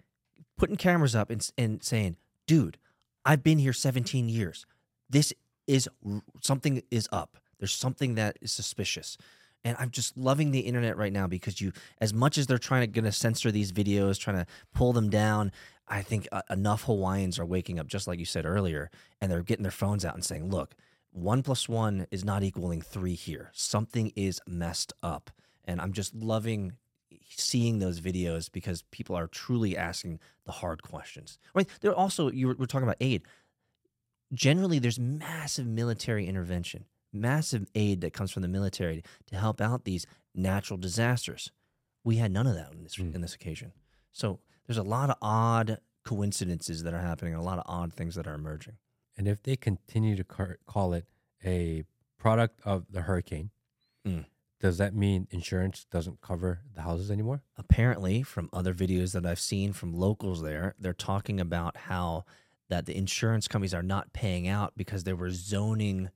Speaker 2: putting cameras up and, and saying, dude, I've been here 17 years. This is something is up. There's something that is suspicious. And I'm just loving the internet right now because you, as much as they're trying to gonna censor these videos, trying to pull them down, I think uh, enough Hawaiians are waking up, just like you said earlier, and they're getting their phones out and saying, "Look, one plus one is not equaling three here. Something is messed up." And I'm just loving seeing those videos because people are truly asking the hard questions. Right? They're also you were, we're talking about aid. generally there's massive military intervention, massive aid that comes from the military to help out these natural disasters. We had none of that in this
Speaker 1: Mm.
Speaker 2: in this occasion. So there's a lot of odd coincidences that are happening, a lot of odd things that are emerging.
Speaker 1: And if they continue to car- call it a product of the hurricane,
Speaker 2: Mm.
Speaker 1: Does that mean insurance doesn't cover the houses anymore?
Speaker 2: apparently from other videos that I've seen from locals there, they're talking about how that the insurance companies are not paying out because there were zoning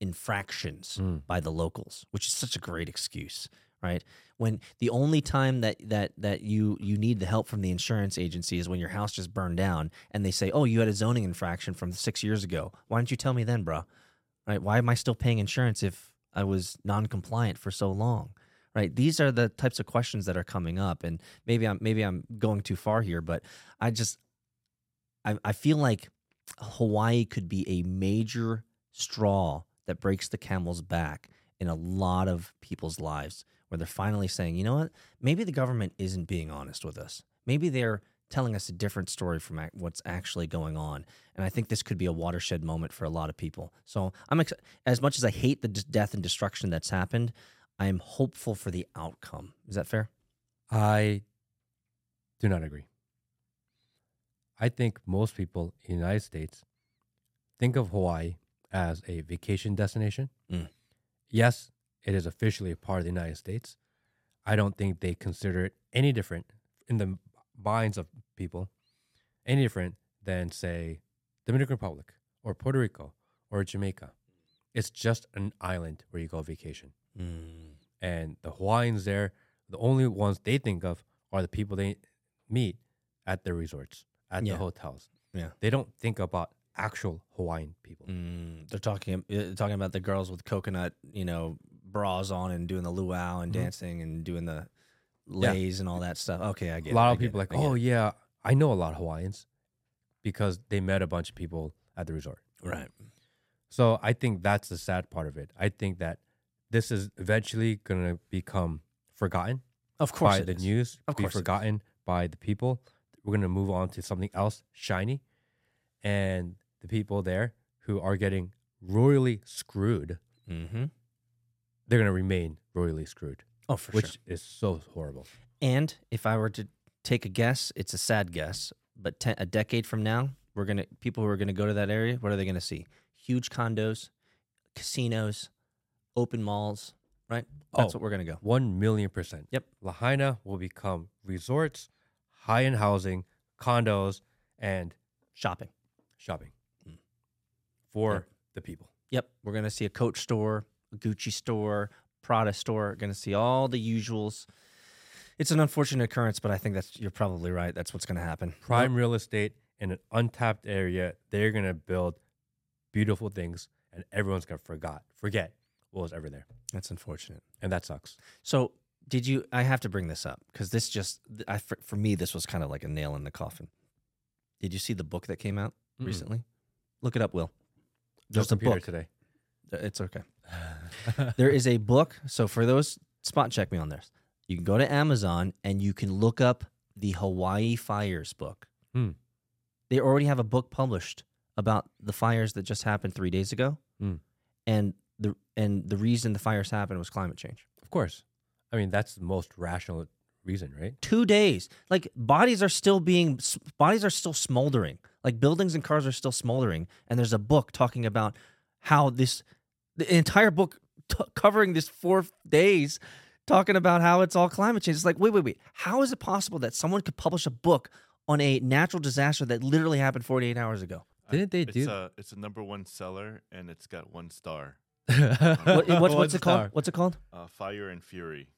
Speaker 2: infractions
Speaker 1: Mm.
Speaker 2: by the locals, which is such a great excuse, right? When the only time that that that you you need the help from the insurance agency is when your house just burned down and they say, "Oh, you had a zoning infraction from 6 years ago. Why didn't you tell me then, bro?" Right? Why am I still paying insurance if I was non-compliant for so long? Right? These are the types of questions that are coming up and maybe I'm maybe I'm going too far here, but I just I I feel like Hawaii could be a major straw that breaks the camel's back in a lot of people's lives where they're finally saying, you know what? Maybe the government isn't being honest with us. Maybe they're telling us a different story from ac- what's actually going on. And I think this could be a watershed moment for a lot of people. So I'm ex- as much as I hate the d- death and destruction that's happened, I am hopeful for the outcome. Is that fair?
Speaker 1: I do not agree. I think most people in the United States think of Hawaii as a vacation destination.
Speaker 2: Mm.
Speaker 1: Yes, it is officially a part of the United States. I don't think they consider it any different in the minds of people, any different than, say, Dominican Republic or Puerto Rico or Jamaica. It's just an island where you go vacation and the Hawaiians there, the only ones they think of are the people they meet at the resorts, at
Speaker 2: Yeah.
Speaker 1: the hotels.
Speaker 2: Yeah.
Speaker 1: They don't think about actual Hawaiian people.
Speaker 2: Mm, they're talking uh, talking about the girls with coconut, you know, bras on and doing the luau and
Speaker 1: Mhm.
Speaker 2: dancing and doing the
Speaker 1: Yeah.
Speaker 2: leis and all that stuff. Okay, I get
Speaker 1: a lot
Speaker 2: it,
Speaker 1: of people
Speaker 2: it,
Speaker 1: like, oh yeah, I know a lot of Hawaiians because they met a bunch of people at the resort.
Speaker 2: right.
Speaker 1: So I think that's the sad part of it. I think that this is eventually going to become forgotten
Speaker 2: Of course,
Speaker 1: by the
Speaker 2: is.
Speaker 1: news,
Speaker 2: Of
Speaker 1: be
Speaker 2: course
Speaker 1: forgotten by the people. We're going to move on to something else shiny. And the people there who are getting royally screwed,
Speaker 2: Mm-hmm.
Speaker 1: they're going to remain royally screwed,
Speaker 2: Oh, for
Speaker 1: which
Speaker 2: sure.
Speaker 1: is so horrible.
Speaker 2: And if I were to take a guess, it's a sad guess, but te- a decade from now, we're gonna people who are gonna go to that area. What are they gonna see? Huge condos, casinos, open malls. Right. That's
Speaker 1: Oh.
Speaker 2: what we're gonna go.
Speaker 1: 1 million percent.
Speaker 2: Yep.
Speaker 1: Lahaina will become resorts, high end housing, condos, and
Speaker 2: Shopping.
Speaker 1: shopping
Speaker 2: Mm.
Speaker 1: for
Speaker 2: Yep.
Speaker 1: the people.
Speaker 2: Yep, we're gonna see a Coach store, a Gucci store, Prada store. Gonna see all the usuals. It's an unfortunate occurrence, but I think that's you're probably right. That's what's gonna happen.
Speaker 1: Prime real estate in an untapped area, they're going to build beautiful things and everyone's going to forgot forget what was ever there.
Speaker 2: That's unfortunate.
Speaker 1: And that sucks.
Speaker 2: So, did you? I have to bring this up because this just, I for, for me, this was kind of like a nail in the coffin. Did you see the book that came out
Speaker 1: Mm-mm.
Speaker 2: recently? Look it up, Will.
Speaker 1: No
Speaker 2: There's a book.
Speaker 1: today.
Speaker 2: Uh, it's okay. there is a book. So for those spot check me on this, you can go to Amazon and you can look up the Hawaii fires book.
Speaker 1: Hmm.
Speaker 2: They already have a book published about the fires that just happened three days ago,
Speaker 1: Hmm.
Speaker 2: and the and the reason the fires happened was climate change.
Speaker 1: Of course. I mean, that's the most rational reason, right?
Speaker 2: Two days, like bodies are still being bodies are still smoldering, like buildings and cars are still smoldering, and there's a book talking about how this the entire book t- covering this four days talking about how it's all climate change. It's like, wait, wait, wait. How is it possible that someone could publish a book on a natural disaster that literally happened 48 hours ago?
Speaker 1: Didn't they
Speaker 4: it's
Speaker 1: do-
Speaker 4: A, it's a number one seller, and it's got one star.
Speaker 2: What, what's, what's it called? What's it called?
Speaker 4: Uh, fire and Fury,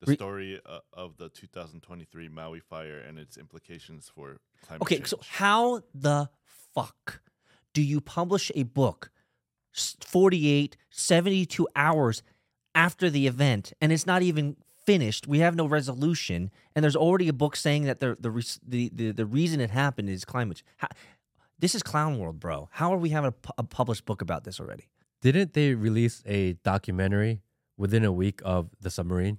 Speaker 4: the
Speaker 2: Re-
Speaker 4: story uh, of the 2023 Maui fire and its implications for climate
Speaker 2: Okay,
Speaker 4: change.
Speaker 2: so how the fuck do you publish a book 48, 72 hours after the event and it's not even finished? We have no resolution, and there's already a book saying that the the the, the, the reason it happened is climate. How, this is clown world, bro. How are we having a, a published book about this already?
Speaker 1: Didn't they release a documentary within a week of the submarine?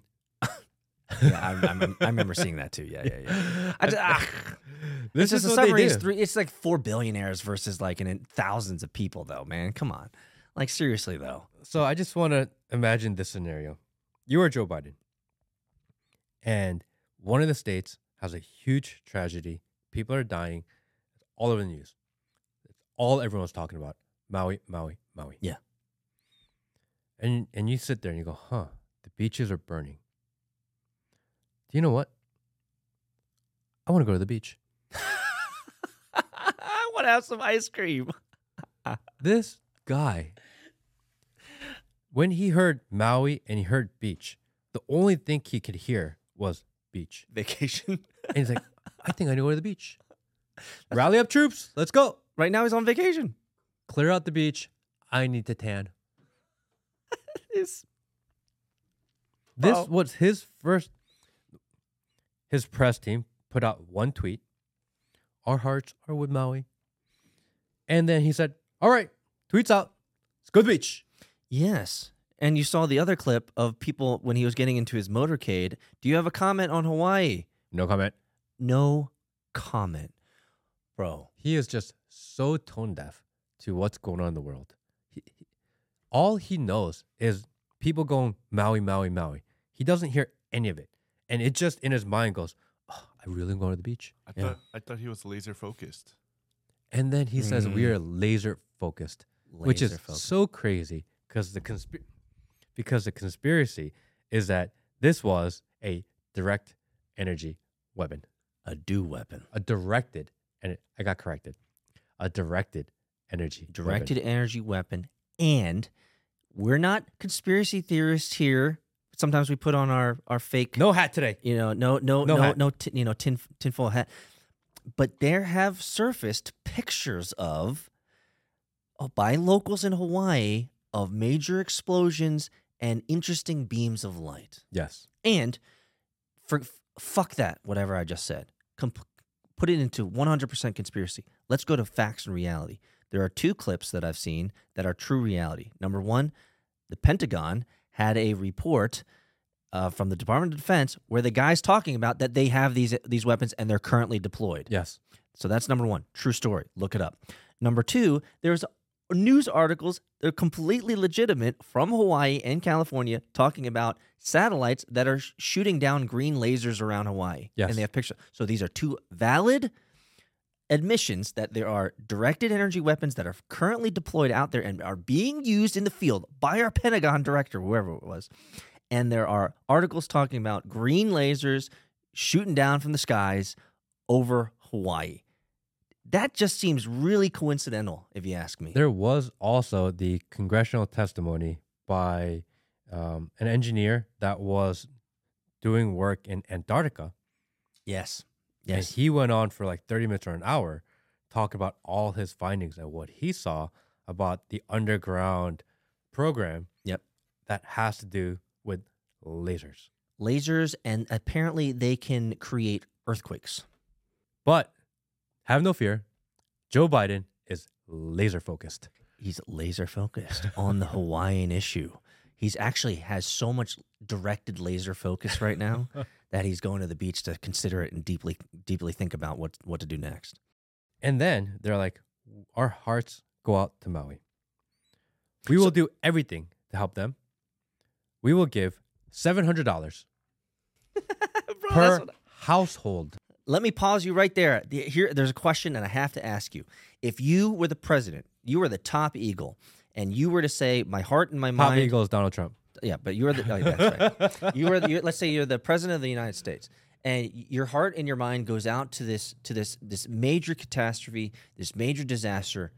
Speaker 2: Yeah, I, I, I remember seeing that too. Yeah, yeah, yeah. I just, ah,
Speaker 1: This
Speaker 2: it's
Speaker 1: is
Speaker 2: just a
Speaker 1: what they
Speaker 2: submarine three. It's like four billionaires versus like an, thousands of people, though. Man, come on. Like seriously, though.
Speaker 1: So I just want to imagine this scenario. You are Joe Biden, and one of the states has a huge tragedy. People are dying. It's all over the news. It's all everyone's talking about. Maui, Maui, Maui.
Speaker 2: Yeah.
Speaker 1: And and you sit there and you go, huh? The beaches are burning. Do you know what? I want to go to the beach.
Speaker 2: I want to have some ice cream.
Speaker 1: This guy, when he heard Maui and he heard beach, the only thing he could hear was beach.
Speaker 2: Vacation.
Speaker 1: And he's like, I think I know where the beach. Rally up troops. Let's go.
Speaker 2: right now he's on vacation.
Speaker 1: Clear out the beach. I need to tan. This
Speaker 2: Wow.
Speaker 1: was his first. His press team put out one tweet. Our hearts are with Maui. And then he said, All right, tweets out. Let's go to the beach.
Speaker 2: Yes. And you saw the other clip of people when he was getting into his motorcade. Do you have a comment on Hawaii?
Speaker 1: No comment.
Speaker 2: No comment. Bro.
Speaker 1: He is just so tone deaf to what's going on in the world. He, he- all he knows is people going Maui, Maui, Maui. He doesn't hear any of it, and it just in his mind goes, oh, "I really want to going to the beach."
Speaker 4: I
Speaker 2: Yeah.
Speaker 4: thought I thought he was laser focused.
Speaker 1: And then he says, "We
Speaker 2: Mhm.
Speaker 1: are laser focused," which is
Speaker 2: Laser focus.
Speaker 1: so crazy because the consp- because the conspiracy is that this was a direct energy weapon,
Speaker 2: a DEW weapon.
Speaker 1: a directed, and I got corrected, a directed energy weapon.
Speaker 2: Directed energy weapon. And we're not conspiracy theorists here. Sometimes we put on our, our fake
Speaker 1: No hat today.
Speaker 2: you know, no, no,
Speaker 1: No
Speaker 2: no, no, tin, you know, tin, tinfoil hat. But there have surfaced pictures of, uh, by locals in Hawaii, of major explosions and interesting beams of light.
Speaker 1: Yes.
Speaker 2: And for fuck that, whatever I just said. Com- put it into 100% conspiracy. Let's go to facts and reality. There are two clips that I've seen that are true reality. Number one, the Pentagon had a report uh, from the Department of Defense where the guy's talking about that they have these these weapons and they're currently deployed.
Speaker 1: Yes.
Speaker 2: So that's number one. True story. Look it up. Number two, there's news articles that are completely legitimate from Hawaii and California talking about satellites that are sh- shooting down green lasers around Hawaii.
Speaker 1: Yes.
Speaker 2: And they have pictures. So these are two valid admissions that there are directed energy weapons that are currently deployed out there and are being used in the field by our Pentagon director, whoever it was. And there are articles talking about green lasers shooting down from the skies over Hawaii. That just seems really coincidental, if you ask me.
Speaker 1: There was also the congressional testimony by um, an engineer that was doing work in Antarctica.
Speaker 2: yes.
Speaker 1: And
Speaker 2: Yes.
Speaker 1: he went on for like 30 minutes or an hour talking about all his findings and what he saw about the underground program
Speaker 2: Yep.
Speaker 1: that has to do with lasers.
Speaker 2: Lasers, and apparently they can create earthquakes.
Speaker 1: But have no fear, Joe Biden is laser focused.
Speaker 2: He's laser focused on the Hawaiian issue. He's actually has so much directed laser focus right now that he's going to the beach to consider it and deeply, deeply think about what what to do next.
Speaker 1: And then they're like, our hearts go out to Maui. We will
Speaker 2: So-
Speaker 1: do everything to help them. We will give $700 per household.
Speaker 2: Let me pause you right there. Here, there's a question, and I have to ask you: If you were the president, you were the top eagle, and you were to say, "My heart and my
Speaker 1: Top
Speaker 2: mind,"
Speaker 1: Eagle is Donald Trump.
Speaker 2: yeah, but you're the oh, that's right. you were the, you're, let's say you're the president of the United States, and your heart and your mind goes out to this to this this major catastrophe, this major disaster.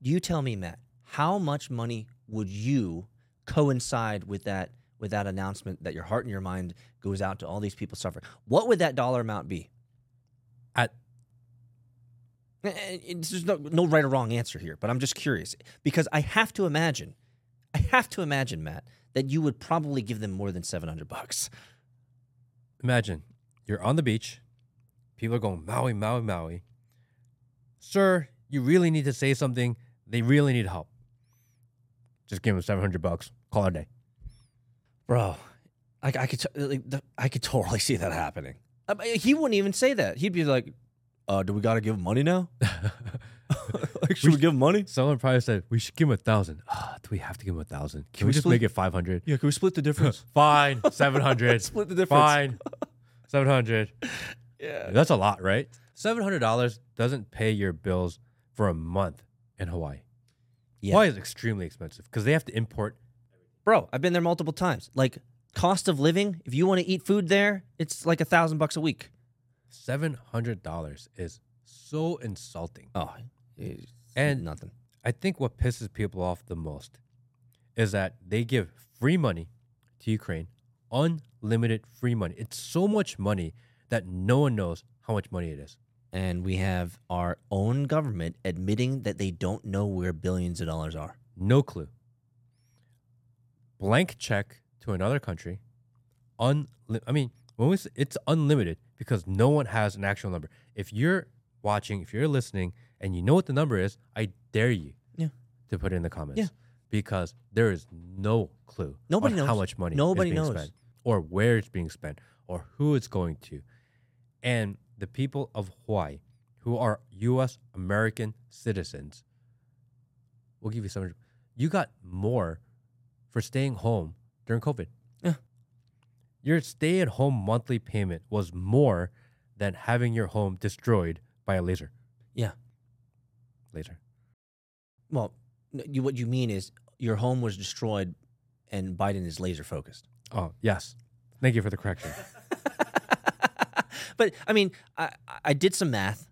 Speaker 2: You tell me, Matt, how much money would you coincide with that with that announcement that your heart and your mind goes out to all these people suffering? What would that dollar amount be?
Speaker 1: At
Speaker 2: Eh, eh, it's- There's no, no right or wrong answer here, but I'm just curious because I have to imagine, I have to imagine, Matt, that you would probably give them more than 700 bucks.
Speaker 1: imagine you're on the beach. People are going Maui, Maui, Maui. Sir, you really need to say something. They really need help. Just give them 700 bucks. Call it a day.
Speaker 2: Bro, Like I could, t- like, the, I could totally see that happening. Uh, but he wouldn't even say that. He'd be like, "Uh, do we got to give him money now? like, should we, give him money?
Speaker 1: Someone probably said we should give him a thousand. Ah, do we have to give him a thousand? Can,
Speaker 2: we
Speaker 1: we just
Speaker 2: split-
Speaker 1: make it five hundred?
Speaker 2: Yeah, can we split the difference?
Speaker 1: Fine, seven hundred.
Speaker 2: split the difference.
Speaker 1: Fine, seven hundred.
Speaker 2: Yeah.
Speaker 1: That's a lot, right? Seven hundred dollars doesn't pay your bills for a month in Hawaii.
Speaker 2: Yeah.
Speaker 1: Hawaii is extremely expensive because they have to import.
Speaker 2: Bro, I've been there multiple times. Like cost of living, if you want to eat food there, it's like a thousand bucks a week.
Speaker 1: Seven hundred dollars is so insulting.
Speaker 2: Oh,
Speaker 1: And-
Speaker 2: nothing.
Speaker 1: I think what pisses people off the most is that they give free money to Ukraine, unlimited free money. It's so much money that no one knows how much money it is.
Speaker 2: And we have our own government admitting that they don't know where billions of dollars are.
Speaker 1: No clue. Blank check to another country. Unli- I mean, when we say it's unlimited because no one has an actual number. If you're watching, if you're listening, and you know what the number is, I dare you
Speaker 2: Yeah.
Speaker 1: to put it in the comments.
Speaker 2: Yeah.
Speaker 1: Because there is no clue
Speaker 2: Nobody
Speaker 1: on how much money
Speaker 2: Nobody
Speaker 1: is being
Speaker 2: knows.
Speaker 1: spent or where it's being spent or who it's going to. And the people of Hawaii who are US American citizens we'll give you some. You got more for staying home during COVID.
Speaker 2: Yeah.
Speaker 1: Your stay at home monthly payment was more than having your home destroyed by a laser.
Speaker 2: Yeah.
Speaker 1: Laser.
Speaker 2: Well, you, what you mean is your home was destroyed and Biden is laser focused.
Speaker 1: Oh, yes. Thank you for the correction.
Speaker 2: but I mean, I, I did some math.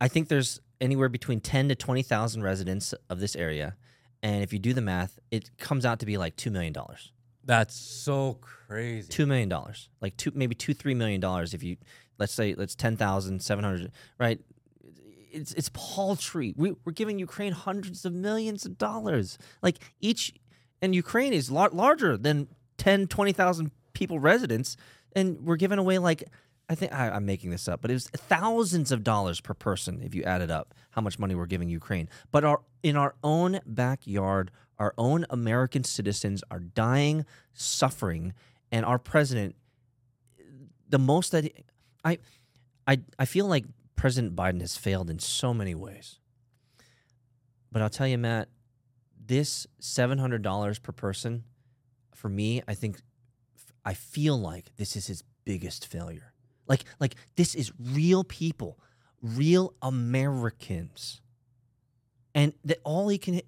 Speaker 2: I think there's anywhere between 10 to 20,000 residents of this area. And if you do the math, it comes out to be like $2 million.
Speaker 1: That's so crazy.
Speaker 2: $2 million. Like two, maybe two, $3 million if you, let's say, let's 10,700, right? It's, it's paltry. We, we're giving Ukraine hundreds of millions of dollars. Like each, and Ukraine is lar- larger than 10, 20,000 people residents. And we're giving away like, I think I, I'm making this up, but it was thousands of dollars per person if you add it up, how much money we're giving Ukraine. But our in our own backyard, our own American citizens are dying, suffering, and our president, the most that I, I, I feel like President Biden has failed in so many ways. But I'll tell you, Matt, this seven hundred dollars per person, for me, I think, I feel like this is his biggest failure. Like, like this is real people, real Americans, and that all he can,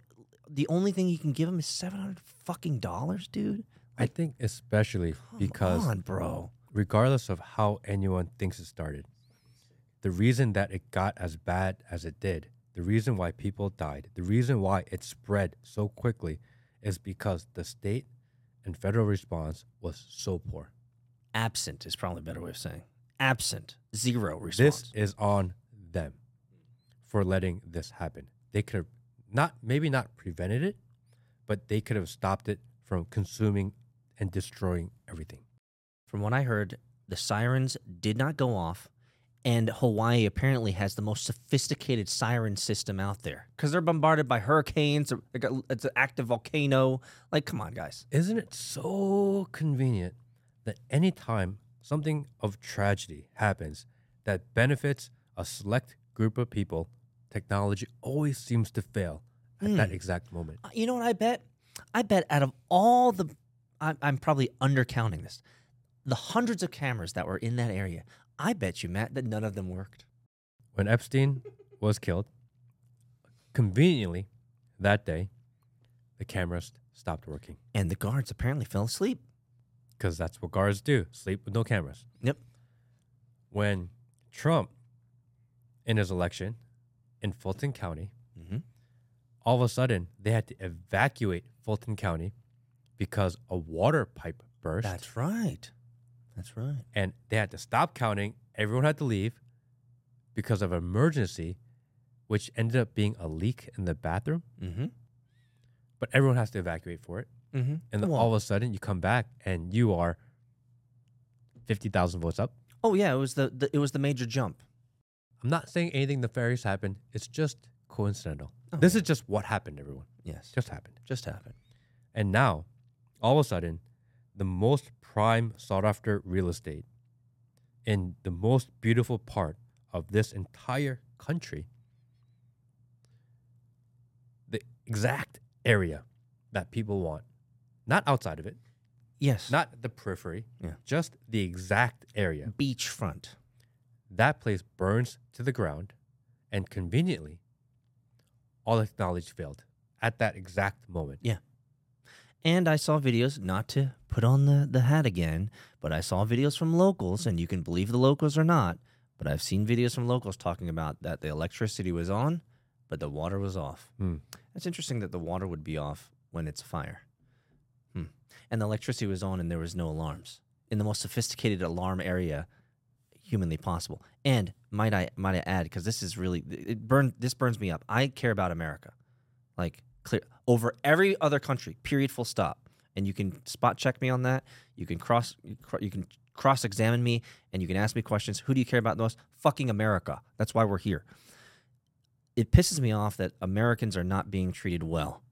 Speaker 2: the only thing you can give him is seven hundred fucking dollars, dude.
Speaker 1: I think especially
Speaker 2: Come
Speaker 1: because
Speaker 2: on, bro.
Speaker 1: regardless of how anyone thinks it started, the reason that it got as bad as it did, the reason why people died, the reason why it spread so quickly is because the state and federal response was so poor.
Speaker 2: Absent is probably a better way of saying. Absent, zero response.
Speaker 1: This is on them for letting this happen. They could have not maybe not prevented it, but they could have stopped it from consuming and destroying everything.
Speaker 2: From what I heard, the sirens did not go off, and Hawaii apparently has the most sophisticated siren system out there because they're bombarded by hurricanes. It's an active volcano. Like, come on, guys.
Speaker 1: Isn't it so convenient that anytime something of tragedy happens that benefits a select group of people, technology always seems to fail at that exact moment?
Speaker 2: Uh, You know what I bet? I bet out of all the, I'm, I'm probably undercounting this, the hundreds of cameras that were in that area, I bet you, Matt, that none of them worked.
Speaker 1: When Epstein was killed, conveniently that day, the cameras stopped working
Speaker 2: And the guards apparently fell asleep.
Speaker 1: because that's what guards do sleep with no cameras.
Speaker 2: Yep.
Speaker 1: When Trump, in his election in Fulton County,
Speaker 2: Mm-hmm.
Speaker 1: all of a sudden they had to evacuate Fulton County because a water pipe burst
Speaker 2: That's right. That's right.
Speaker 1: and they had to stop counting. Everyone had to leave because of an emergency, which ended up being a leak in the bathroom.
Speaker 2: Mm-hmm.
Speaker 1: But everyone has to evacuate for it.
Speaker 2: Mm-hmm.
Speaker 1: And then all of a sudden you come back and you are 50,000 votes up.
Speaker 2: oh yeah, it was the, the it was the major jump.
Speaker 1: I'm not saying anything nefarious happened. It's just coincidental.
Speaker 2: Oh,
Speaker 1: this is just what happened, everyone.
Speaker 2: Yes,
Speaker 1: Just happened.
Speaker 2: just happened.
Speaker 1: And now, all of a sudden, the most prime sought after real estate in the most beautiful part of this entire country. The exact area that people want, not outside of it,
Speaker 2: Yes.
Speaker 1: not the periphery,
Speaker 2: Yeah.
Speaker 1: just the exact area.
Speaker 2: beachfront.
Speaker 1: That place burns to the ground, and conveniently, all technology failed at that exact moment.
Speaker 2: Yeah. And I saw videos, not to put on the, the hat again, but I saw videos from locals, and you can believe the locals or not, but I've seen videos from locals talking about that the electricity was on, but the water was off.
Speaker 1: Hmm.
Speaker 2: It's interesting that the water would be off when it's a fire. Hmm. And the electricity was on, and there was no alarms in the most sophisticated alarm area humanly possible. And might I might I add, because this is really it burn this burns me up. I care about America, like clear over every other country. Period. Full stop. And you can spot check me on that. You can cross you can cross examine me, and you can ask me questions. Who do you care about the most? Fucking America. That's why we're here. It pisses me off that Americans are not being treated well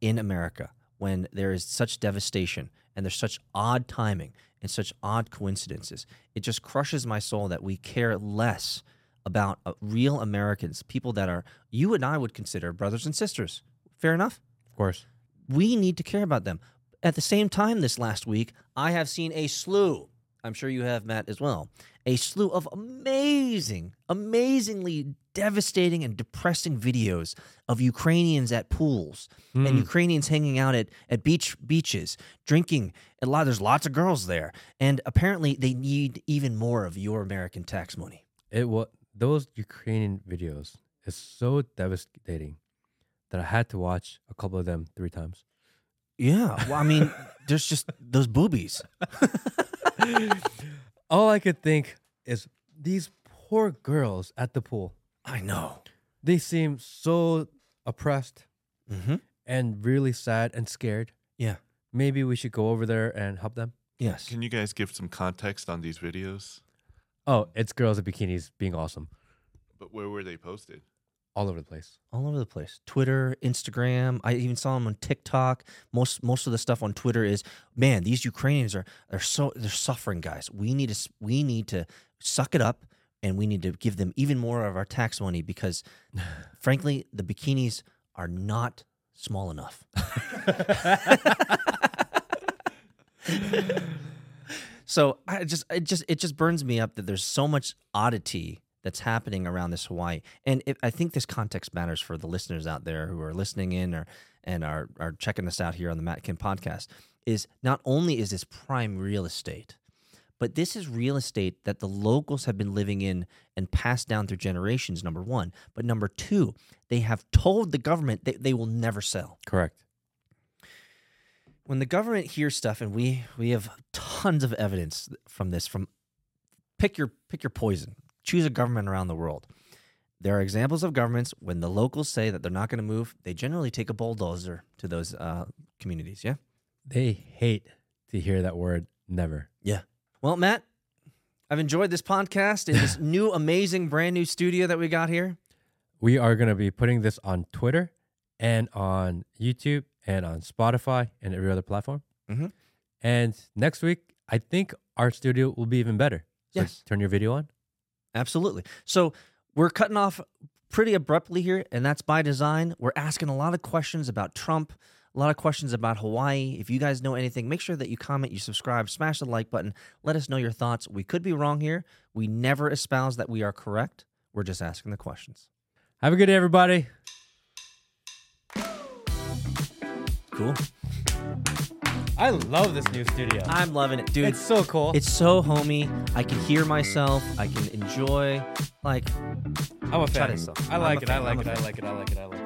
Speaker 2: in America when there is such devastation and there's such odd timing and such odd coincidences. It just crushes my soul that we care less about uh, real Americans, people that are you and I would consider brothers and sisters. Fair enough?
Speaker 1: Of course.
Speaker 2: we need to care about them. At the same time, this last week, I have seen a slew, I'm sure you have, Matt, as well, a slew of amazing, amazingly devastating and depressing videos of Ukrainians at pools and
Speaker 1: Hmm.
Speaker 2: Ukrainians hanging out at, at beach beaches, drinking. A lot, there's lots of girls there. And apparently, they need even more of your American tax money.
Speaker 1: It was those Ukrainian videos is so devastating that I had to watch a couple of them three times.
Speaker 2: Yeah. Well, I mean, there's just those boobies.
Speaker 1: All I could think is these poor girls at the pool.
Speaker 2: I know.
Speaker 1: They seem so oppressed
Speaker 2: Mm-hmm.
Speaker 1: and really sad and scared.
Speaker 2: Yeah.
Speaker 1: Maybe we should go over there and help them.
Speaker 2: Yes.
Speaker 4: Can you guys give some context on these videos?
Speaker 1: Oh, it's girls in bikinis being awesome
Speaker 4: But where were they posted?
Speaker 1: all over the place.
Speaker 2: all over the place. Twitter, Instagram. I even saw them on TikTok. Most most of the stuff on Twitter is, man, these Ukrainians are are so they're suffering, guys. We need to we need to suck it up and we need to give them even more of our tax money because, frankly, the bikinis are not small enough. so I just it just it just burns me up that there's so much oddity that's happening around this Hawaii, and it, I think this context matters for the listeners out there who are listening in or and are are checking this out here on the Matt Kim podcast. Is not only is this prime real estate, but this is real estate that the locals have been living in and passed down through generations. Number one, but number two, they have told the government that they will never sell
Speaker 1: Correct.
Speaker 2: when the government hears stuff and we we have tons of evidence from this from pick your pick your poison choose a government around the world there are examples of governments when the locals say that they're not going to move they generally take a bulldozer to those uh, communities yeah
Speaker 1: They hate to hear that word never.
Speaker 2: yeah well matt i've enjoyed this podcast in this new amazing brand new studio that we got here
Speaker 1: We are going to be putting this on Twitter and on YouTube and on Spotify and every other platform.
Speaker 2: Mhm.
Speaker 1: And next week, I think our studio will be even better. So
Speaker 2: Yes.
Speaker 1: turn your video on.
Speaker 2: Absolutely. So we're cutting off pretty abruptly here, and that's by design. We're asking a lot of questions about Trump, a lot of questions about Hawaii. If you guys know anything, make sure that you comment, you subscribe, smash the like button. Let us know your thoughts. We could be wrong here. We never espouse that we are correct. We're just asking the questions.
Speaker 1: Have a good day, everybody.
Speaker 2: Cool.
Speaker 1: I love this new studio.
Speaker 2: I'm loving it, dude.
Speaker 1: it's so cool.
Speaker 2: It's so homey. I can hear myself. I can enjoy. Like,
Speaker 1: I'm a fan. I like it. I like it. I like it. I like it. I like it.